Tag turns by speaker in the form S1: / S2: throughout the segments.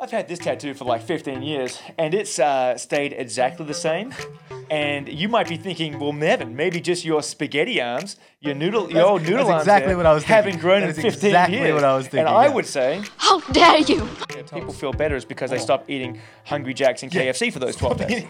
S1: I've had this tattoo for like 15 years, and it's uh, stayed exactly the same. And you might be thinking, well, Nevin, maybe just your spaghetti arms, your noodle, your old noodle
S2: that's
S1: arms,
S2: exactly
S1: there
S2: what I was
S1: haven't
S2: thinking.
S1: grown
S2: That
S1: in
S2: is
S1: 15
S2: exactly
S1: years.
S2: what I was thinking,
S1: And I
S2: yeah.
S1: would say
S3: How dare you!
S1: People feel better is because they oh. stop eating Hungry Jacks and KFC for those 12 days.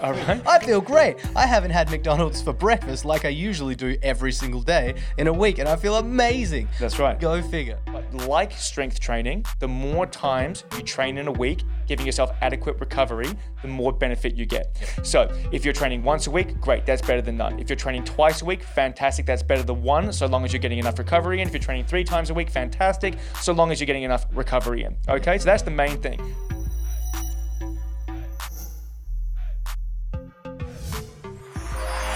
S1: All right.
S2: I feel great. I haven't had McDonald's for breakfast like I usually do every single day in a week, and I feel amazing.
S1: That's right.
S2: Go figure.
S1: Like strength training, the more times you train in a week, giving yourself adequate recovery, the more benefit you get. So if you're training once a week, great, that's better than none. If you're training twice a week, fantastic, that's better than one, so long as you're getting enough recovery in. If you're training three times a week, fantastic, so long as you're getting enough recovery in. Okay, so that's the main thing.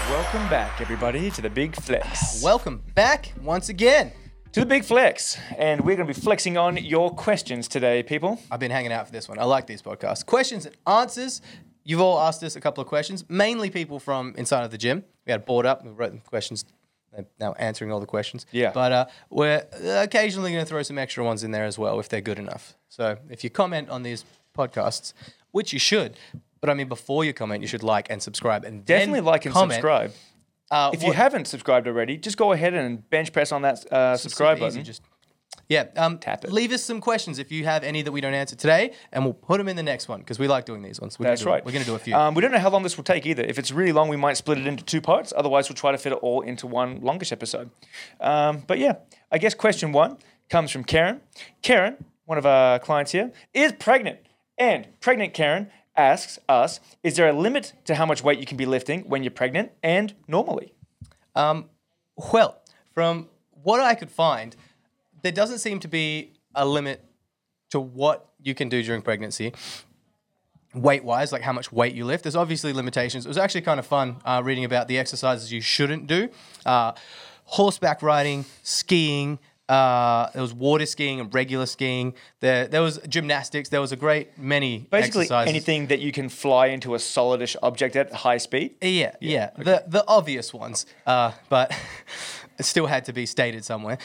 S1: Welcome back, everybody, to the Big Flex.
S2: Welcome back once again.
S1: to the Big Flex, and we're going to be flexing on your questions today, people.
S2: I've been hanging out for this one. I like these podcasts. Questions and answers. You've all asked us a couple of questions, mainly people from inside of the gym. We had a board up, we wrote them questions. They're now answering all the questions.
S1: Yeah.
S2: But uh, we're occasionally going to throw some extra ones in there as well if they're good enough. So if you comment on these podcasts, which you should, but I mean, before you comment, you should like and subscribe. And then
S1: Definitely like and
S2: comment.
S1: subscribe.
S2: Uh,
S1: If you
S2: what-
S1: haven't subscribed already, just go ahead and bench press on that uh, subscribe
S2: Super easy,
S1: button.
S2: Just yeah, um,
S1: Tap it.
S2: Leave us some questions if you have any that we don't answer today, and we'll put them in the next one because we like doing these ones. We're
S1: That's
S2: gonna do,
S1: right.
S2: We're going to do a few.
S1: Um, we don't know how long this will take either. If it's really long, we might split it into two parts. Otherwise, we'll try to fit it all into one longish episode. Um, but yeah, I guess question one comes from Karen. Karen, one of our clients here, is pregnant. And pregnant Karen asks us, is there a limit to how much weight you can be lifting when you're pregnant and normally?
S2: Um, well, from what I could find, there doesn't seem to be a limit to what you can do during pregnancy. Weight wise, like how much weight you lift, there's obviously limitations. It was actually kind of fun uh, reading about the exercises you shouldn't do uh, horseback riding, skiing. Uh, there was water skiing and regular skiing. There, there was gymnastics. There was a great many
S1: Basically,
S2: exercises.
S1: anything that you can fly into a solidish object at high speed.
S2: Yeah, yeah, the the obvious ones, uh, but it still had to be stated somewhere.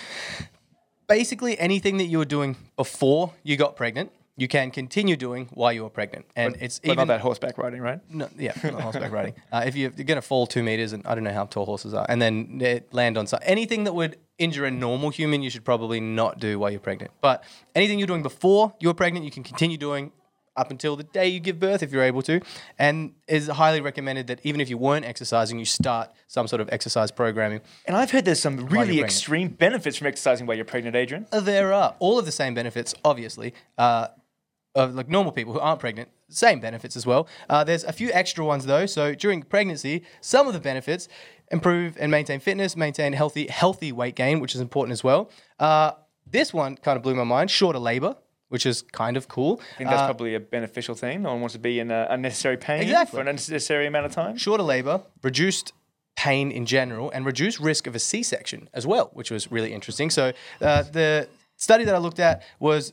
S2: Basically, anything that you were doing before you got pregnant, you can continue doing while you are pregnant, and it's
S1: But
S2: even
S1: not that horseback riding, right?
S2: no, yeah, not horseback riding. Uh, if you're, you're going to fall two meters, and I don't know how tall horses are, and then land on something, anything that would injure a normal human, you should probably not do while you're pregnant. But anything you're doing before you were pregnant, you can continue doing up until the day you give birth if you're able to, and is highly recommended that even if you weren't exercising, you start some sort of exercise programming.
S1: And I've heard there's some really extreme benefits from exercising while you're pregnant, Adrian.
S2: There are all of the same benefits, obviously, uh, of like normal people who aren't pregnant. Same benefits as well. Uh, there's a few extra ones though. So during pregnancy, some of the benefits improve and maintain fitness, maintain healthy healthy weight gain, which is important as well. Uh, this one kind of blew my mind. Shorter labor, which is kind of cool.
S1: I think that's
S2: Uh,
S1: probably a beneficial thing. No one wants to be in uh, unnecessary pain
S2: Exactly.
S1: for an unnecessary amount of time.
S2: shorter labor, reduced pain in general, and reduced risk of a C-section as well, which was really interesting. So uh, the study that I looked at was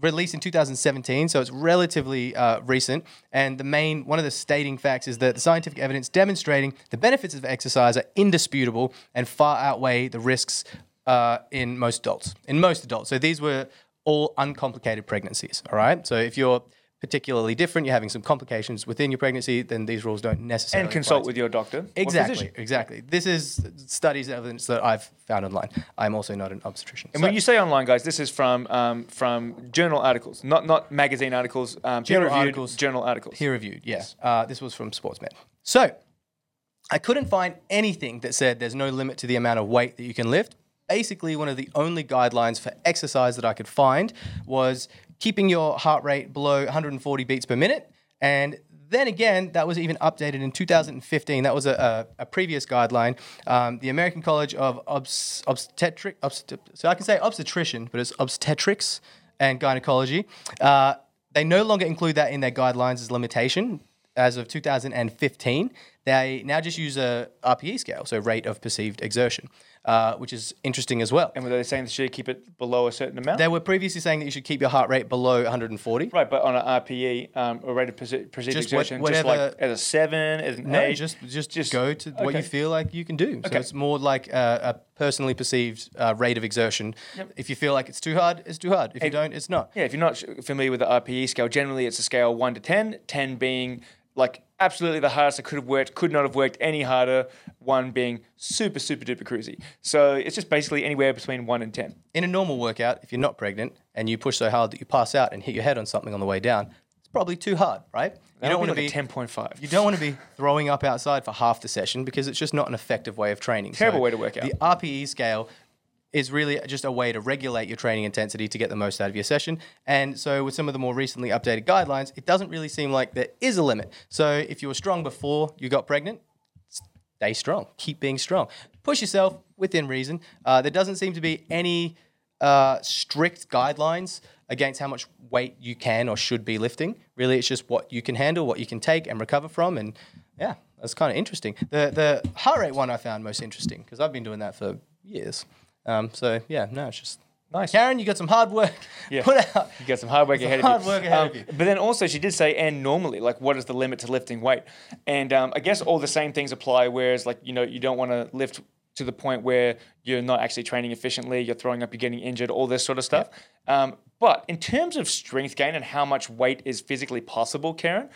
S2: released in 2017, so it's relatively uh, recent. And the main one of the stating facts is that the scientific evidence demonstrating the benefits of exercise are indisputable and far outweigh the risks uh, in most adults. In most adults, so these were all uncomplicated pregnancies. All right, so if you're particularly different, you're having some complications within your pregnancy, then these rules don't necessarily
S1: And consult with your doctor.
S2: Exactly, exactly. This is studies evidence that I've found online. I'm also not an obstetrician.
S1: And
S2: So-
S1: when you say online, guys, this is from um, from journal articles, not not magazine articles, um,
S2: Journal
S1: peer-reviewed
S2: articles.
S1: journal articles.
S2: peer reviewed, yeah. Uh, this was from SportsMed. So I couldn't find anything that said there's no limit to the amount of weight that you can lift. Basically, one of the only guidelines for exercise that I could find was keeping your heart rate below 140 beats per minute. And then again, that was even updated in 2015. That was a, a, a previous guideline. Um, the American College of Obs- Obstetric, obst- so I can say obstetrician, but it's obstetrics and gynecology. Uh, they no longer include that in their guidelines as limitation as of 2015. they now just use a RPE scale, so rate of perceived exertion, uh, which is interesting as well.
S1: And were they saying they should keep it below a certain amount?
S2: They were previously saying that you should keep your heart rate below 140.
S1: right, but on an RPE, um, or rate of perce- perceived exertion, just like
S2: whatever-
S1: as a seven, as an
S2: No,
S1: eight.
S2: just just
S1: just-
S2: go to what you feel like you can do. So
S1: Okay.
S2: it's more like a, a personally perceived uh, rate of exertion. If you feel like it's too hard, it's too hard. If you don't, it's not.
S1: Yeah, if you're not familiar with the RPE scale, generally it's a scale 1 to 10, 10 being like absolutely the hardest it could have worked, could not have worked any harder, 1 being super, super duper cruisy. So it's just basically anywhere between 1 and 10.
S2: In a normal workout, if you're not pregnant and you push so hard that you pass out and hit your head on something on the way down, it's probably too hard, right? You don't want to
S1: like
S2: be
S1: 10.5.
S2: You don't want to be throwing up outside for half the session because it's just not an effective way of training.
S1: Terrible way to work out.
S2: The RPE scale is really just a way to regulate your training intensity to get the most out of your session. And so, with some of the more recently updated guidelines, it doesn't really seem like there is a limit. So, if you were strong before you got pregnant, stay strong, keep being strong, push yourself within reason. Uh, there doesn't seem to be any uh, strict guidelines against how much weight you can or should be lifting. Really, it's just what you can handle, what you can take and recover from, and yeah, that's kind of interesting. The the heart rate one I found most interesting because I've been doing that for years. Um, so yeah, no, it's just
S1: Nice.
S2: Karen, you got some hard work.
S1: Yeah.
S2: Put out.
S1: You got some hard work
S2: Some
S1: ahead
S2: hard
S1: of you.
S2: work ahead
S1: Um,
S2: of you.
S1: But then also, she did say, and normally, like, what is the limit to lifting weight? And um, I guess all the same things apply. Whereas, like, you know, you don't want to lift to the point where you're not actually training efficiently, you're throwing up, you're getting injured, all this sort of stuff. Um, but in terms of strength gain and how much weight is physically possible, Karen,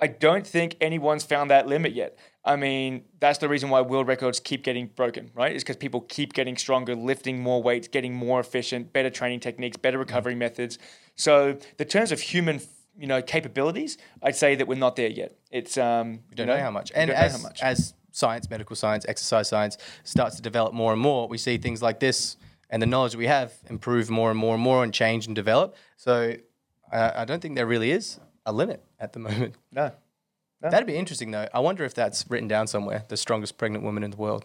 S1: I don't think anyone's found that limit yet. I mean, that's the reason why world records keep getting broken, right? Is because people keep getting stronger, lifting more weights, getting more efficient, better training techniques, better recovery methods. So, the terms of human, you know, capabilities, I'd say that we're not there yet. It's um,
S2: We don't know how much. And as,
S1: how much.
S2: as science, medical science, exercise science starts to develop more and more, we see things like this and the knowledge we have improve more and more and more and change and develop. So uh, I don't think there really is a limit at the moment.
S1: no.
S2: That'd be interesting though. I wonder if that's written down somewhere, the strongest pregnant woman in the world.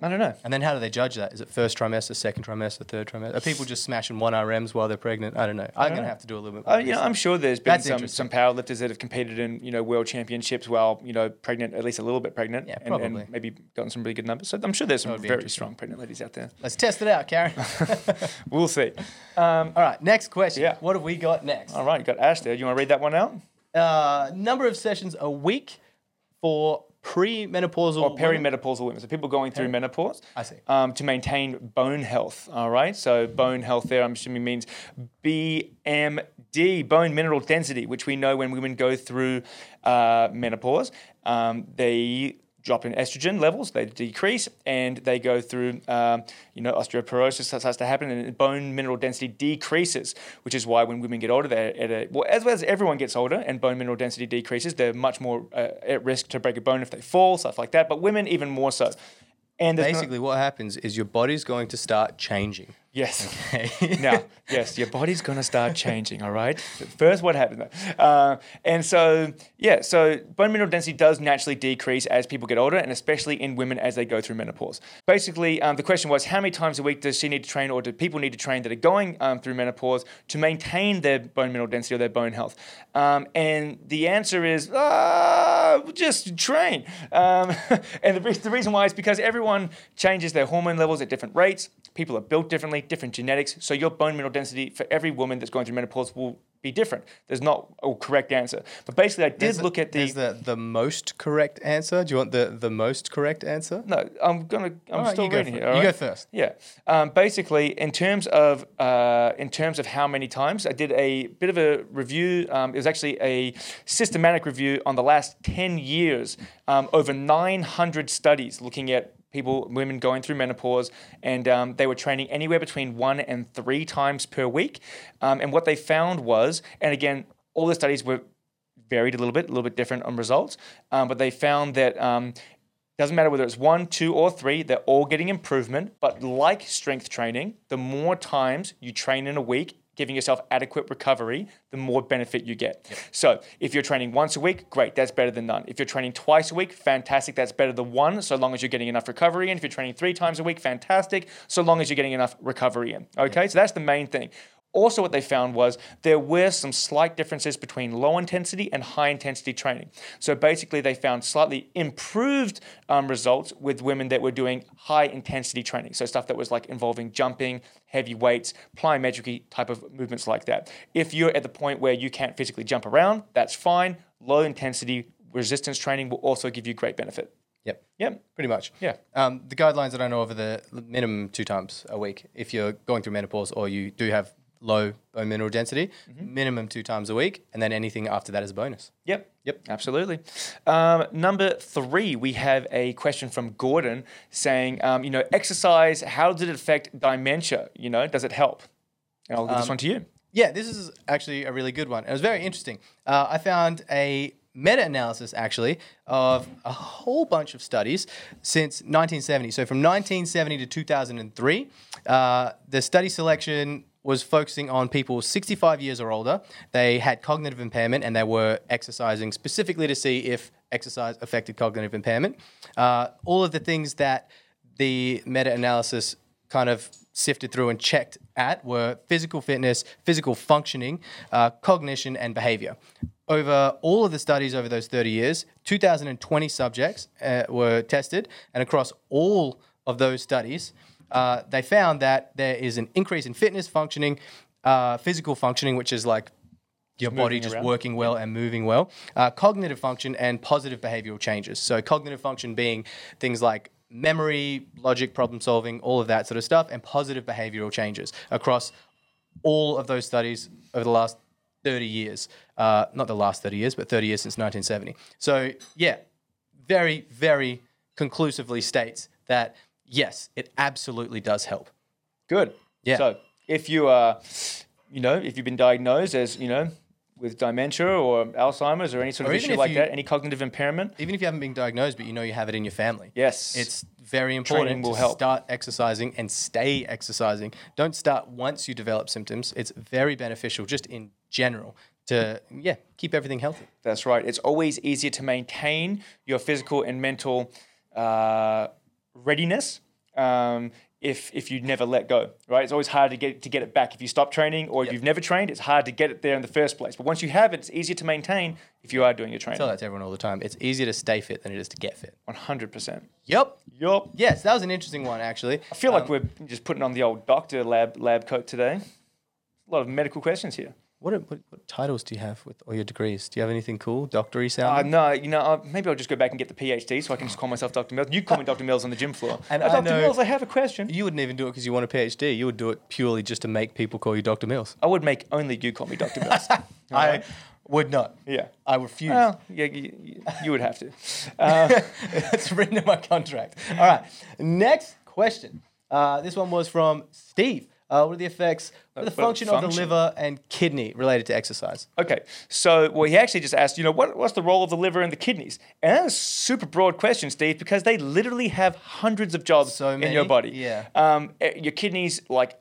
S1: I don't know.
S2: And then how do they judge that? Is it first trimester, second trimester, third trimester? Are people just smashing one RMs while they're pregnant? I don't know. I'm going to have to do a little bit more.
S1: Uh, you know, I'm sure there's been
S2: That's
S1: some, some powerlifters that have competed in you know world championships while you know pregnant, at least a little bit pregnant,
S2: Yeah,
S1: and, and maybe gotten some really good numbers. So I'm sure there's some very strong pregnant ladies out there.
S2: Let's test it out, Karen.
S1: We'll see. Um,
S2: All right, next question.
S1: Yeah.
S2: What have we got next?
S1: all right, you got Ash there. You want to read that one out?
S2: Uh, number of sessions a week for pre-menopausal
S1: Or perimenopausal women. So people going through menopause.
S2: I see.
S1: Um, to maintain bone health. All right. So bone health there, I'm assuming means BMD, bone mineral density, which we know when women go through uh, menopause, um, they drop in estrogen levels, they decrease, and they go through, um, you know, osteoporosis starts to happen, and bone mineral density decreases, which is why when women get older, they're at a, well, as well as everyone gets older and bone mineral density decreases, they're much more uh, at risk to break a bone if they fall, stuff like that. But women even more so. And there's no-
S2: Basically, what happens is your body's going to start changing.
S1: Yes.
S2: Okay.
S1: now, yes, your body's gonna start changing. All right. First, what happened? Uh, and so, yeah, so bone mineral density does naturally decrease as people get older, and especially in women as they go through menopause. Basically, um, the question was, how many times a week does she need to train, or do people need to train that are going um, through menopause to maintain their bone mineral density or their bone health? Um, and the answer is, uh, just train. Um, and the, the reason why is because everyone changes their hormone levels at different rates. People are built differently, different genetics. So your bone mineral density for every woman that's going through menopause will be different. There's not a correct answer. But basically, I did
S2: There's
S1: look at the.
S2: Is the the most correct answer? Do you want the the most correct answer?
S1: no, I'm gonna. I'm
S2: right,
S1: still reading
S2: for
S1: it.
S2: it.
S1: all
S2: You go first.
S1: Yeah. Um, basically, in terms of uh, in terms of how many times, I did a bit of a review. Um, it was actually a systematic review on the last ten years, um, over 900 studies looking at people, women going through menopause, and um, they were training anywhere between one and three times per week. Um, and what they found was, and again, all the studies were varied a little bit, a little bit different on results, um, but they found that um, doesn't matter whether it's one, two, or three, they're all getting improvement. But like strength training, the more times you train in a week, giving yourself adequate recovery, the more benefit you get. So if you're training once a week, great, that's better than none. If you're training twice a week, fantastic, that's better than one, so long as you're getting enough recovery in. If you're training three times a week, fantastic, so long as you're getting enough recovery in. Okay, so that's the main thing. Also, what they found was there were some slight differences between low intensity and high intensity training. So basically, they found slightly improved um, results with women that were doing high intensity training. So stuff that was like involving jumping, heavy weights, plyometric type of movements like that. If you're at the point where you can't physically jump around, that's fine. Low intensity resistance training will also give you great benefit.
S2: Yep.
S1: Yep.
S2: Pretty much.
S1: Yeah.
S2: Um, the guidelines that I know of are the minimum two times a week if you're going through menopause or you do have low bone mineral density, minimum two times a week, and then anything after that is a bonus.
S1: Yep.
S2: Yep.
S1: Absolutely. Um, number three, we have a question from Gordon saying, um, you know, exercise, how did it affect dementia? You know, does it help? And I'll give this one to you.
S2: Yeah, this is actually a really good one. It was very interesting. Uh, I found a meta analysis actually of a whole bunch of studies since 1970. So from 1970 to 2003, uh, the study selection was focusing on people 65 years or older. They had cognitive impairment and they were exercising specifically to see if exercise affected cognitive impairment. Uh, all of the things that the meta analysis kind of sifted through and checked at were physical fitness, physical functioning, uh, cognition, and behavior. Over all of the studies over those 30 years, 2,020 subjects uh, were tested, and across all of those studies, uh, they found that there is an increase in fitness, functioning, uh, physical functioning, which is like your body just
S1: around.
S2: working well and moving well, uh, cognitive function, and positive behavioral changes. So, cognitive function being things like memory, logic, problem solving, all of that sort of stuff, and positive behavioral changes across all of those studies over the last 30 years. Uh, not the last 30 years, but 30 years since 1970. So, yeah, very, very conclusively states that yes, it absolutely does help.
S1: Good.
S2: Yeah.
S1: So if you are, you know, if you've been diagnosed as, you know, with dementia or Alzheimer's or any sort of
S2: Or even
S1: issue like
S2: you-
S1: that, any cognitive impairment,
S2: Even if you haven't been diagnosed, but you know you have it in your family.
S1: yes,
S2: It's very important
S1: Training will
S2: to
S1: help.
S2: start exercising and stay exercising. Don't start once you develop symptoms. It's very beneficial just in general to yeah, keep everything healthy.
S1: That's right. It's always easier to maintain your physical and mental uh, readiness um, if if you never let go. Right? It's always hard to get to get it back if you stop training or if you've never trained. It's hard to get it there in the first place. But once you have it, it's easier to maintain if you are doing your
S2: I tell
S1: training.
S2: that to everyone all the time. It's easier to stay fit than it is to get fit.
S1: One hundred percent.
S2: Yep.
S1: Yep.
S2: Yes, that was an interesting one actually.
S1: I feel like we're just putting on the old doctor lab lab coat today. A lot of medical questions here.
S2: What, what what titles do you have with all your degrees? Do you have anything cool, doctory
S1: Uh, no, you know, uh, maybe I'll just go back and get the PhD so I can just call myself Dr. Mills. You call me Dr. Mills on the gym floor.
S2: And
S1: Uh,
S2: I
S1: Dr. Mills, I have a question.
S2: you wouldn't even do it because you want a PhD. You would do it purely just to make people call you Dr. Mills.
S1: I would make only you call me Dr. Mills.
S2: I would not.
S1: yeah.
S2: I refuse.
S1: Well, yeah, you, you- you would have to. Uh,
S2: it's written in my contract. All right. Next question. Uh, this one was from Steve. Uh, what are the effects, what are the
S1: Uh,
S2: function, of the liver and kidney related to exercise?
S1: okay, so well, he actually just asked, you know, what, what's the role of the liver and the kidneys? And that's a super broad question, Steve, because they literally have hundreds of jobs
S2: So
S1: in your body.
S2: yeah.
S1: Um, eh, your kidneys, like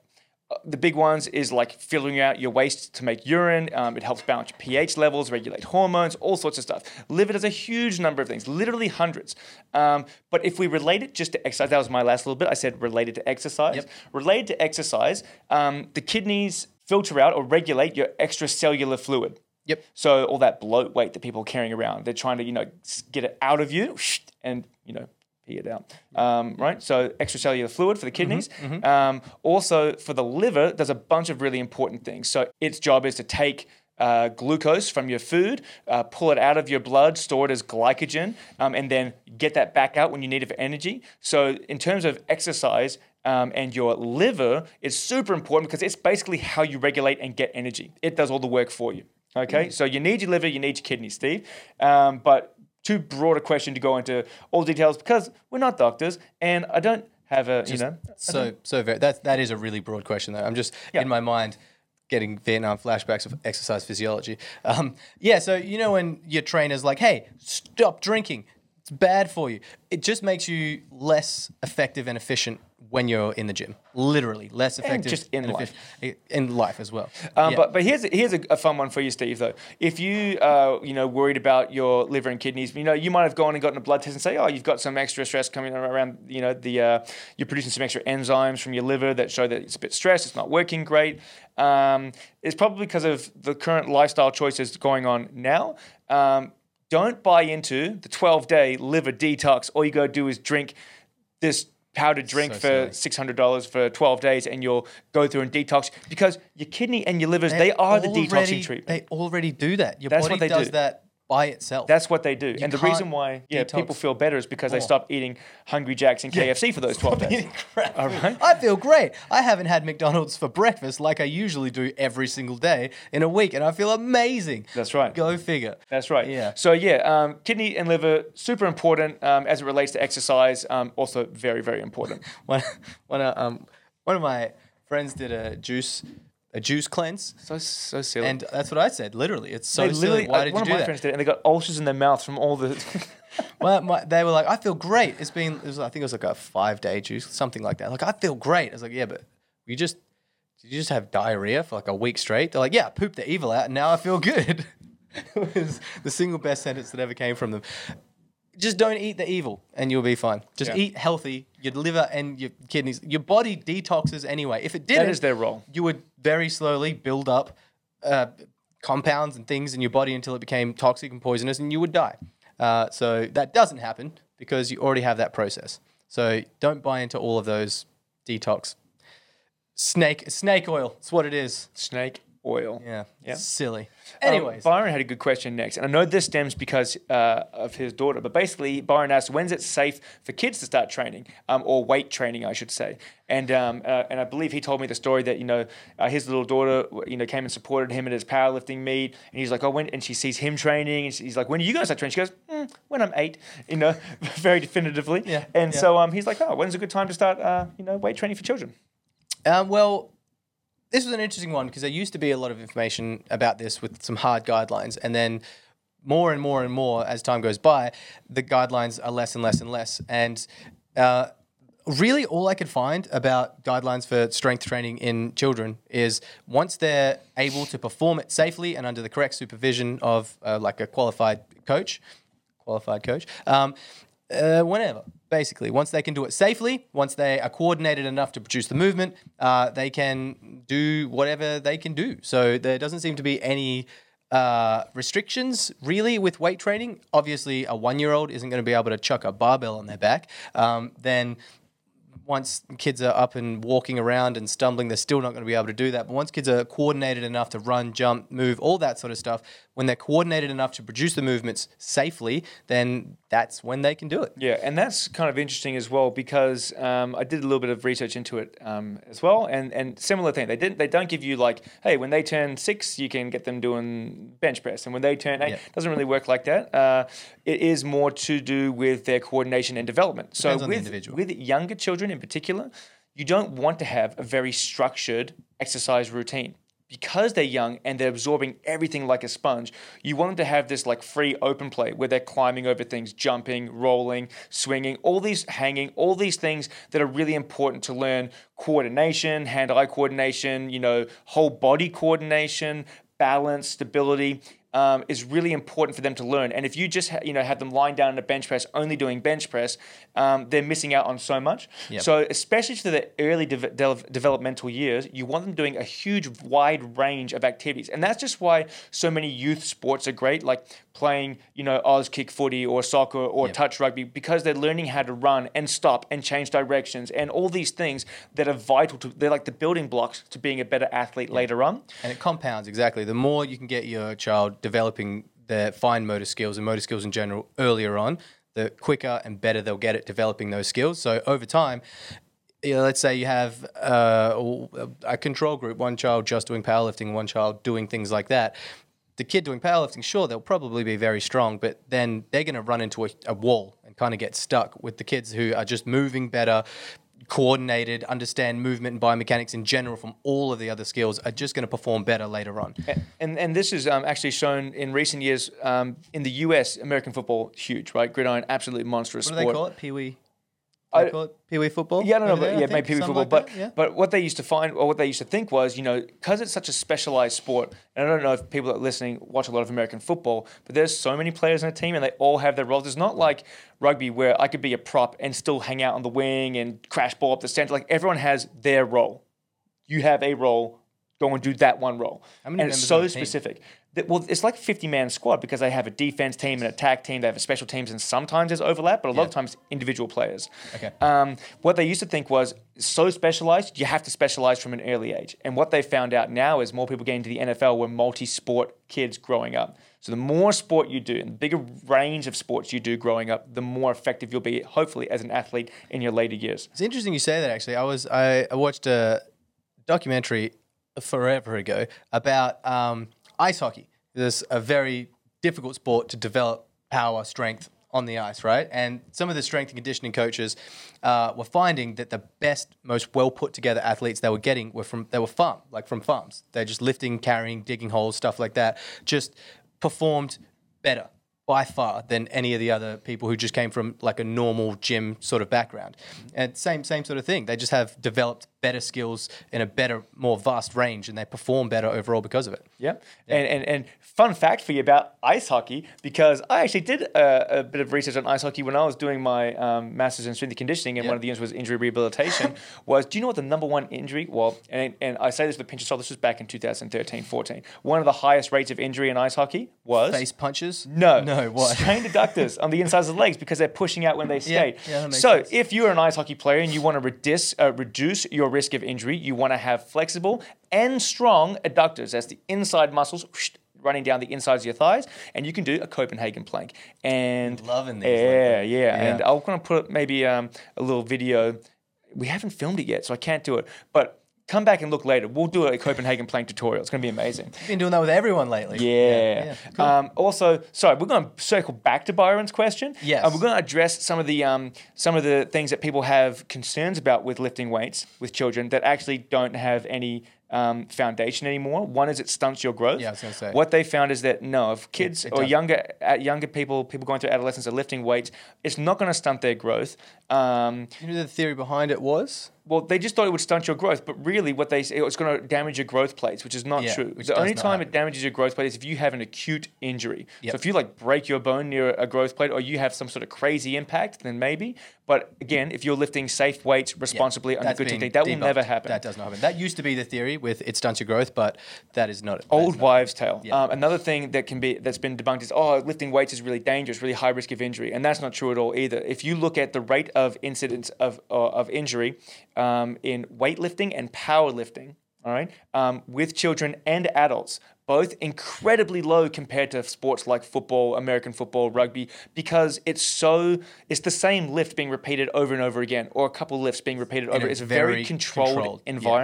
S1: the big ones, is like filtering out your waste to make urine. Um, it helps balance your pH levels, regulate hormones, all sorts of stuff. Liver does a huge number of things, literally hundreds. Um, but if we relate it just to exercise, that was my last little bit. I said related to exercise.
S2: Yep.
S1: Related to exercise, um, the kidneys filter out or regulate your extracellular fluid.
S2: Yep.
S1: So all that bloat weight that people are carrying around, they're trying to you know get it out of you and you know pee it out, um, right? So extracellular fluid for the kidneys. Um, also for the liver, there's a bunch of really important things. So its job is to take uh, glucose from your food, uh, pull it out of your blood, store it as glycogen, um, and then get that back out when you need it for energy. So in terms of exercise. Um, and your liver is super important because it's basically how you regulate and get energy. It does all the work for you. Okay, so you need your liver, you need your kidneys, Steve. Um, but too broad a question to go into all details because we're not doctors, and I don't have a you know.
S2: So, so very, that, that is a really broad question, though. I'm just
S1: Yeah.
S2: in my mind getting Vietnam flashbacks of exercise physiology. Um, yeah, so you know when your trainer's like, hey, stop drinking, it's bad for you. It just makes you less effective and efficient when you're in the gym. Literally, less effective
S1: just in
S2: and
S1: life.
S2: efficient- in life as well.
S1: Um,
S2: Yeah.
S1: But but here's a, here's a, a fun one for you, Steve. Though, if you uh, you know worried about your liver and kidneys, you know you might have gone and gotten a blood test and say, oh, you've got some extra stress coming around. You know the uh, you're producing some extra enzymes from your liver that show that it's a bit stressed. It's not working great. Um, it's probably because of the current lifestyle choices going on now. Um, don't buy into the 12 day liver detox. All you got to do is drink this powdered drink
S2: So
S1: for
S2: silly.
S1: $600 for 12 days and you'll go through and detox because your kidney and your livers, they are the detoxing
S2: already-
S1: treatment.
S2: They already do that. Your
S1: That's
S2: body
S1: they
S2: does
S1: do.
S2: that by itself.
S1: That's what they do. and the reason why yeah,
S2: detox
S1: people feel better is because they stop eating Hungry Jacks and KFC for those 12 days. All right.
S2: I feel great. I haven't had McDonald's for breakfast like I usually do every single day in a week, and I feel amazing.
S1: That's right.
S2: Go figure.
S1: That's right.
S2: Yeah.
S1: So yeah, um, kidney and liver super important um, as it relates to exercise. Um, also very very important.
S2: One, one, uh, um, one of my friends did a juice, a juice cleanse,
S1: So so silly.
S2: and that's what I said. Literally, it's so
S1: they literally,
S2: silly. Why
S1: uh,
S2: did
S1: one
S2: you
S1: of
S2: do
S1: my
S2: that?
S1: friends did, it, and they got ulcers in their mouth from all the.
S2: My, my, they were like, I feel great. It's been, it was, I think it was like a five day juice, something like that. Like, I feel great. I was like, yeah, but you just, did you just have diarrhea for like a week straight? They're like, yeah, I pooped the evil out and now I feel good. it was the single best sentence that ever came from them. Just don't eat the evil and you'll be fine. Just
S1: Yeah.
S2: eat healthy. Your liver and your kidneys, your body detoxes anyway. If it didn't,
S1: is their role.
S2: You would very slowly build up uh, compounds and things in your body until it became toxic and poisonous, and you would die. Uh, so that doesn't happen because you already have that process. So don't buy into all of those detox snake snake oil. It's what it is.
S1: Snake oil.
S2: Yeah,
S1: Yeah.
S2: silly.
S1: Um, Byron had a good question next, and I know this stems because uh, of his daughter. But basically, Byron asked, "When's it safe for kids to start training, um, or weight training, I should say?" And um, uh, and I believe he told me the story that you know uh, his little daughter, you know, came and supported him at his powerlifting meet, and he's like, "Oh, when?" And she sees him training, and he's like, "When are you going to start training?" She goes, mm, "When I'm eight, you know, very definitively.
S2: Yeah,
S1: And
S2: yeah.
S1: so um, he's like, "Oh, when's a good time to start, uh, you know, weight training for children?"
S2: Um, well, this was an interesting one because there used to be a lot of information about this with some hard guidelines, and then more and more and more as time goes by, the guidelines are less and less and less. And uh, really, all I could find about guidelines for strength training in children is once they're able to perform it safely and under the correct supervision of uh, like a qualified coach, qualified coach. Um, uh, whenever, basically, once they can do it safely, once they are coordinated enough to produce the movement, uh, they can do whatever they can do. So there doesn't seem to be any uh, restrictions really with weight training. Obviously, a one-year-old isn't going to be able to chuck a barbell on their back. Um, then once kids are up and walking around and stumbling, they're still not going to be able to do that. But once kids are coordinated enough to run, jump, move, all that sort of stuff, when they're coordinated enough to produce the movements safely, then that's when they can do it.
S1: Yeah, and that's kind of interesting as well because um, I did a little bit of research into it um, as well, and and similar thing. They didn't. They don't give you like, hey, when they turn six, you can get them doing bench press, and when they turn eight,
S2: Yeah.
S1: doesn't really work like that. Uh, it is more to do with their coordination and development. So
S2: Depends on the
S1: with with younger children in particular, you don't want to have a very structured exercise routine. Because they're young and they're absorbing everything like a sponge, you want them to have this like free open play where they're climbing over things, jumping, rolling, swinging, all these hanging, all these things that are really important to learn coordination, hand eye coordination, you know, whole body coordination, balance, stability um, is really important for them to learn. And if you just ha- you know have them lying down in a bench press, only doing bench press, um, they're missing out on so much.
S2: Yep.
S1: So especially to the early de- de- developmental years, you want them doing a huge wide range of activities, and that's just why so many youth sports are great, like playing you know Auskick footy or soccer or touch rugby, because they're learning how to run and stop and change directions and all these things that are vital to. They're like the building blocks to being a better athlete later on.
S2: And it compounds exactly. The more you can get your child developing their fine motor skills and motor skills in general earlier on, the quicker and better they'll get at developing those skills. So over time, you know, let's say you have uh, a control group, one child just doing powerlifting, one child doing things like that. The kid doing powerlifting, sure, they'll probably be very strong, but then they're going to run into a, a wall and kind of get stuck with the kids who are just moving better, coordinated, understand movement and biomechanics in general from all of the other skills, are just going to perform better later on.
S1: And and this is um, actually shown in recent years um, in the U.S. American football huge right gridiron absolutely monstrous
S2: What do
S1: sport.
S2: they call it? Pee wee. They
S1: I-
S2: call it Pee Wee football.
S1: Yeah, I don't know, but yeah, maybe people
S2: something
S1: football.
S2: like
S1: but
S2: yeah.
S1: but what they used to find, or what they used to think was, you know, because it's such a specialized sport, and I don't know if people that are listening watch a lot of American football, but there's so many players in a team, and they all have their roles. It's not like rugby where I could be a prop and still hang out on the wing and crash ball up the center. Like everyone has their role. You have a role. Go and do that one role.
S2: How many
S1: and it's so
S2: specific. team?
S1: That, well, it's like a 50 man squad because they have a defense team, an attack team, they have a special teams, and sometimes there's overlap, but a lot of times individual players.
S2: Okay.
S1: Um, what they used to think was so specialized, you have to specialize from an early age. And what they found out now is more people getting to the NFL were multi sport kids growing up. So the more sport you do and the bigger range of sports you do growing up, the more effective you'll be, hopefully, as an athlete in your later years.
S2: It's interesting you say that. Actually, I was I, I watched a documentary forever ago about um, ice hockey. This a very difficult sport to develop power strength on the ice, right? And some of the strength and conditioning coaches uh, were finding that the best, most well put together athletes they were getting were from they were farm, like from farms. They're just lifting, carrying, digging holes, stuff like that. Just performed better by far than any of the other people who just came from like a normal gym sort of background. And same same sort of thing. They just have developed better skills in a better, more vast range, and they perform better overall because of it.
S1: Yeah. And, and and fun fact for you about ice hockey, because I actually did a, a bit of research on ice hockey when I was doing my um, master's in strength and conditioning, and
S2: Yeah.
S1: one of the units was injury rehabilitation. was do you know what the number one injury? Well, and, and I say this with a pinch of salt. This was back in 2013, 14. One of the highest rates of injury in ice hockey was
S2: Face punches?
S1: no,
S2: No, what?
S1: Strained adductors on the insides of the legs because they're pushing out when they skate.
S2: yeah, makes
S1: so
S2: sense.
S1: if you're an ice hockey player and you want to reduce, uh, reduce your risk of injury, you want to have flexible and strong adductors. That's the inside muscles running down the insides of your thighs, and you can do a Copenhagen plank. And
S2: Loving these
S1: yeah,
S2: lately.
S1: yeah, And I'm gonna put maybe um, a little video. We haven't filmed it yet, so I can't do it, but. Come back and look later. We'll do a Copenhagen plank tutorial. It's going to be amazing.
S2: Been doing that with everyone lately.
S1: Yeah.
S2: yeah. Cool.
S1: Um, also, sorry, we're going to circle back to Byron's question.
S2: Yes.
S1: Uh, we're going to address some of the um, some of the things that people have concerns about with lifting weights with children that actually don't have any um, foundation anymore. One is it stunts your growth.
S2: Yeah, I was gonna say.
S1: What they found is that no, if kids
S2: it
S1: or
S2: does.
S1: younger at younger people, people going through adolescence are lifting weights, it's not going to stunt their growth. Um,
S2: You know the theory behind it was?
S1: Well, they just thought it would stunt your growth, but really, what they say it was going to damage your growth plates, which is not
S2: Yeah,
S1: true. The only time
S2: happen.
S1: it damages your growth plate is if you have an acute injury.
S2: Yep.
S1: So if you like break your bone near a growth plate, or you have some sort of crazy impact, then maybe. But again, if you're lifting safe weights responsibly under
S2: That's
S1: good technique, that will never happen.
S2: That does not happen. That used to be the theory with it stunts your growth, but that is not
S1: Old
S2: not-
S1: wives' tale.
S2: Yeah.
S1: Um, another thing that can be that's been debunked is oh, lifting weights is really dangerous, really high risk of injury, and that's not true at all either. If you look at the rate of incidence of uh, of injury um, in weightlifting and powerlifting, all right, um, with children and adults, both incredibly low compared to sports like football, American football, rugby, because it's so it's the same lift being repeated over and over again, or a couple lifts being repeated over. It's a very,
S2: very
S1: controlled,
S2: controlled-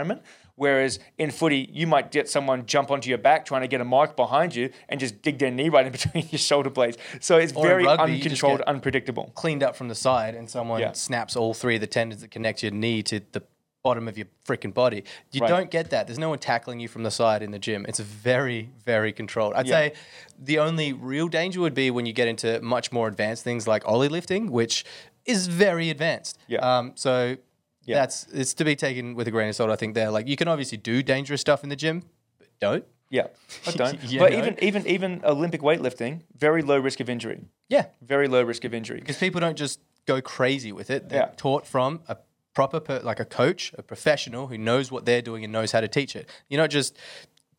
S2: yeah.
S1: Whereas in footy, you might get someone jump onto your back trying to get a mic behind you and just dig their knee right in between your shoulder blades. So it's
S2: Or
S1: very
S2: rugby,
S1: uncontrolled, unpredictable.
S2: cleaned up from the side and someone
S1: Yeah.
S2: snaps all three of the tendons that connect your knee to the bottom of your freaking body. You
S1: Right.
S2: don't get that. There's no one tackling you from the side in the gym. It's very, very controlled. I'd
S1: Yeah.
S2: say the only real danger would be when you get into much more advanced things like oly lifting, which is very advanced.
S1: Yeah.
S2: Um, so
S1: Yeah.
S2: that's it's to be taken with a grain of salt. I think there, like you can obviously do dangerous stuff in the gym, but don't.
S1: Yeah, I don't. But even even even Olympic weightlifting, very low risk of injury.
S2: Yeah,
S1: Very low risk of injury.
S2: because people don't just go crazy with it. They're
S1: Yeah.
S2: taught from a proper, per, like a coach, a professional who knows what they're doing and knows how to teach it. You're not just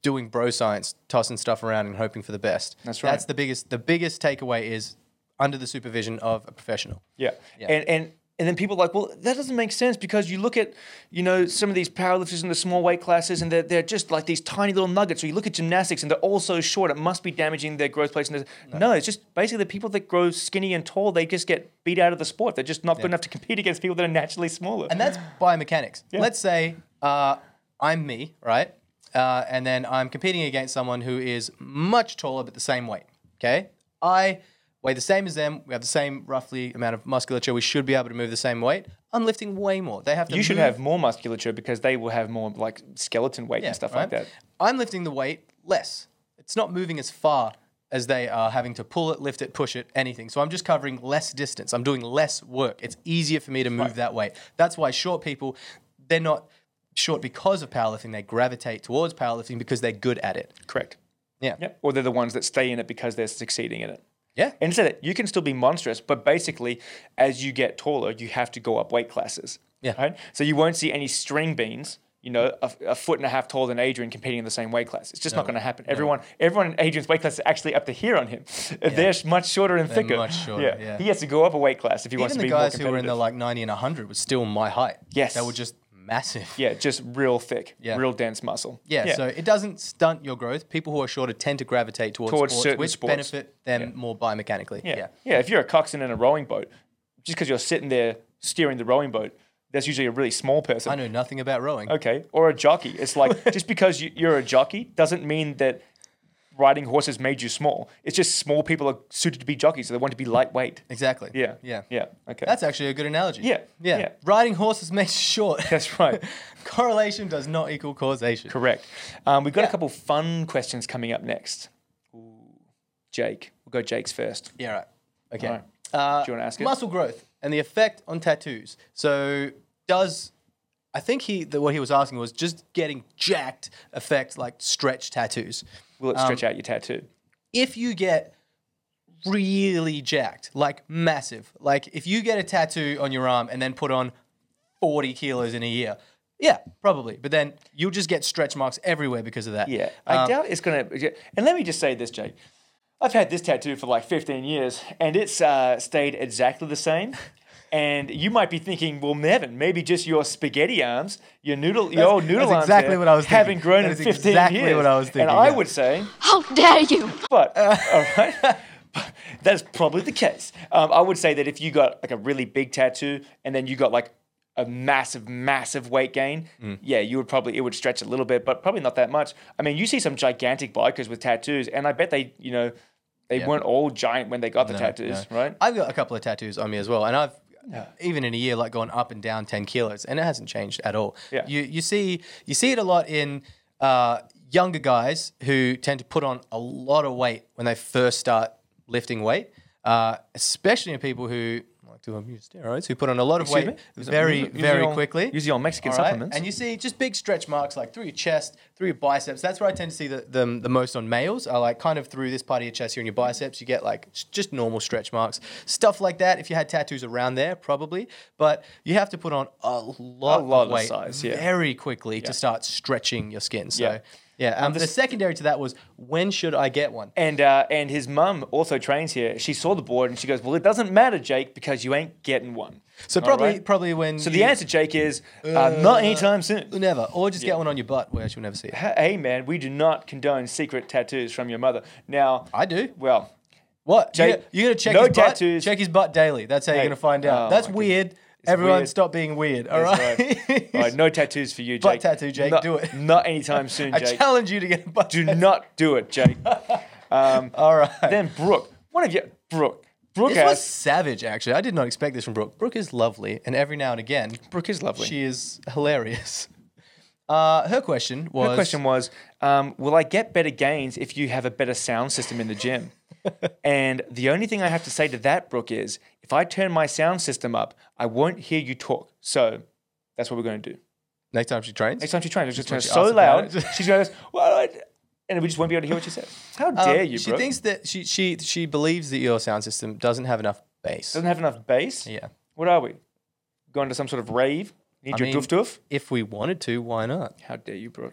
S2: doing bro science, tossing stuff around and hoping for the best.
S1: That's right.
S2: That's the biggest. The biggest takeaway is under the supervision of a professional.
S1: Yeah.
S2: Yeah.
S1: And and and then people are like, well, that doesn't make sense because you look at, you know, some of these powerlifters in the small weight classes and they're, they're just like these tiny little nuggets. Or you look at gymnastics and they're all so short, it must be damaging their growth plates. And there's- no. it's just basically the people that grow skinny and tall, they just get beat out of the sport. They're just not good enough to compete against people that are naturally smaller.
S2: And that's biomechanics. Let's say uh, I'm me, right? Uh, and then I'm competing against someone who is much taller but the same weight. Okay, I weigh the same as them. We have the same roughly amount of musculature. We should be able to move the same weight. I'm lifting way more. They have to.
S1: you should
S2: move-
S1: have more musculature because they will have more like skeleton weight
S2: yeah,
S1: and stuff
S2: right?
S1: like that.
S2: I'm lifting the weight less. It's not moving as far as they are having to pull it, lift it, push it, anything. So I'm just covering less distance. I'm doing less work. It's easier for me to move that weight. That's why short people, they're not short because of powerlifting. They gravitate towards powerlifting because they're good at it.
S1: Correct.
S2: Yeah.
S1: Yep. Or they're the ones that stay in it because they're succeeding in it.
S2: Yeah.
S1: And instead, that you can still be monstrous, but basically, as you get taller, you have to go up weight classes.
S2: Yeah.
S1: Right. So you won't see any string beans. You know, a, a foot and a half taller than Adrian competing in the same weight class. It's just not going to happen. Everyone, everyone in Adrian's weight class is actually up to here on him. They're much shorter and thicker.
S2: much shorter, yeah.
S1: He has to go up a weight class if he wants to be
S2: Even
S1: to
S2: the
S1: be
S2: guys who were in the like 90 and 100 was still my height.
S1: Yes.
S2: They were just massive.
S1: yeah, just real thick,
S2: Yeah.
S1: real dense muscle.
S2: Yeah, so it doesn't stunt your growth. People who are shorter tend to gravitate towards,
S1: Towards
S2: sports,
S1: certain
S2: which
S1: sports.
S2: benefit them more biomechanically.
S1: Yeah.
S2: Yeah.
S1: yeah. If you're a coxswain in a rowing boat, just because you're sitting there steering the rowing boat, that's usually a really small person.
S2: I know nothing about rowing.
S1: Okay. Or a jockey. It's like just because you, you're a jockey doesn't mean that riding horses made you small. It's just small people are suited to be jockeys, so they want to be lightweight.
S2: Exactly.
S1: Yeah.
S2: Yeah.
S1: Yeah. Okay.
S2: That's actually a good analogy.
S1: Yeah,
S2: Yeah.
S1: yeah.
S2: Riding horses makes you short.
S1: That's right.
S2: Correlation does not equal causation.
S1: Correct. Um, we've got a couple fun questions coming up next. Ooh. Jake. We'll go Jake's first.
S2: Yeah, right. Okay.
S1: Right.
S2: Uh,
S1: Do you wanna ask it?
S2: Muscle growth and the effect on tattoos. So, does I think he the, what he was asking was just getting jacked affect like stretch tattoos?
S1: Will it stretch out your tattoo?
S2: If you get really jacked, like massive, like if you get a tattoo on your arm and then put on 40 kilos in a year, yeah, probably. But then you'll just get stretch marks everywhere because of that.
S1: Yeah, I
S2: Um,
S1: doubt it's gonna. And let me just say this, Jake. I've had this tattoo for like 15 years, and it's uh, stayed exactly the same. And you might be thinking, well, Nevin, maybe just your spaghetti arms, your noodle, your old noodle
S2: that's exactly
S1: there
S2: what I was thinking.
S1: haven't grown
S2: That
S1: in 15
S2: exactly
S1: years.
S2: what I was thinking,
S1: And I
S2: yeah.
S1: would say,
S3: How dare you!
S1: but all right. that's probably the case. Um, I would say that if you got like a really big tattoo, and then you got like a massive, massive weight gain,
S2: Mm.
S1: yeah, you would probably it would stretch a little bit, but probably not that much. I mean, you see some gigantic bikers with tattoos, and I bet they, you know, they
S2: Yeah.
S1: weren't all giant when they got the
S2: No,
S1: tattoos,
S2: no.
S1: right?
S2: I've got a couple of tattoos on me as well, and I've even in a year like going up and down ten kilos, and it hasn't changed at all.
S1: Yeah.
S2: You you see you see it a lot in uh, younger guys who tend to put on a lot of weight when they first start lifting weight, uh, especially in people who to abuse steroids, who put on a lot of
S1: Excuse
S2: weight
S1: me?
S2: Very
S1: use- use
S2: very quickly.
S1: use your Mexican
S2: right?
S1: supplements.
S2: And you see just big stretch marks like through your chest, through your biceps. That's where I tend to see the, the, the most on males are like kind of through this part of your chest here and your biceps. You get like just normal stretch marks. Stuff like that. If you had tattoos around there, probably. But you have to put on a lot,
S1: lot
S2: of
S1: of
S2: weight
S1: size, yeah.
S2: very quickly to start stretching your skin. So
S1: Yeah.
S2: Yeah. Um, the secondary to that was when should I get one?
S1: And uh, and his mum also trains here. She saw the board and she goes, "Well, it doesn't matter, Jake, because you ain't getting one."
S2: So
S1: All
S2: probably
S1: right?
S2: probably when
S1: So
S2: you-
S1: the answer, Jake, is uh, not anytime soon.
S2: never or just get one on your butt where she'll never see it.
S1: Hey, man, we do not condone secret tattoos from your mother. Now,
S2: I do.
S1: well,
S2: What?
S1: Jake,
S2: you're, gonna- you're gonna check
S1: no
S2: his butt?
S1: tattoos.
S2: Check his butt daily. That's how
S1: Hey,
S2: you're gonna find out.
S1: oh
S2: That's weird. Everyone,
S1: weird.
S2: stop being weird. All
S1: That's
S2: right.
S1: all right, no tattoos for you, Jake.
S2: Butt tattoo, Jake,
S1: Not-
S2: do it.
S1: Not anytime soon,
S2: I challenge you to get a butt.
S1: do
S2: tattoo.
S1: not do it, Jake. Um,
S2: All right.
S1: then Brooke, one of you, Brooke. Brooke
S2: this was savage. Actually, I did not expect this from Brooke. Brooke is lovely, and every now and again,
S1: Brooke is lovely.
S2: she is hilarious. Uh, her question was.
S1: Her question was, um, will I get better gains if you have a better sound system in the gym? And the only thing I have to say to that, Brooke, is if I turn my sound system up, I won't hear you talk. So that's what we're going to do.
S2: next time she trains.
S1: Next time she tries, just turn
S2: when
S1: it
S2: she
S1: so loud, she's going to, well, I, and we just won't be able to hear what she says. How
S2: Um,
S1: dare you,
S2: She thinks that she she she believes that your sound system doesn't have enough bass.
S1: doesn't have enough bass.
S2: Yeah.
S1: What are we? Going to some sort of rave? Need
S2: I
S1: your
S2: mean-
S1: doof doof?
S2: If we wanted to, why not?
S1: How dare you, Brooke?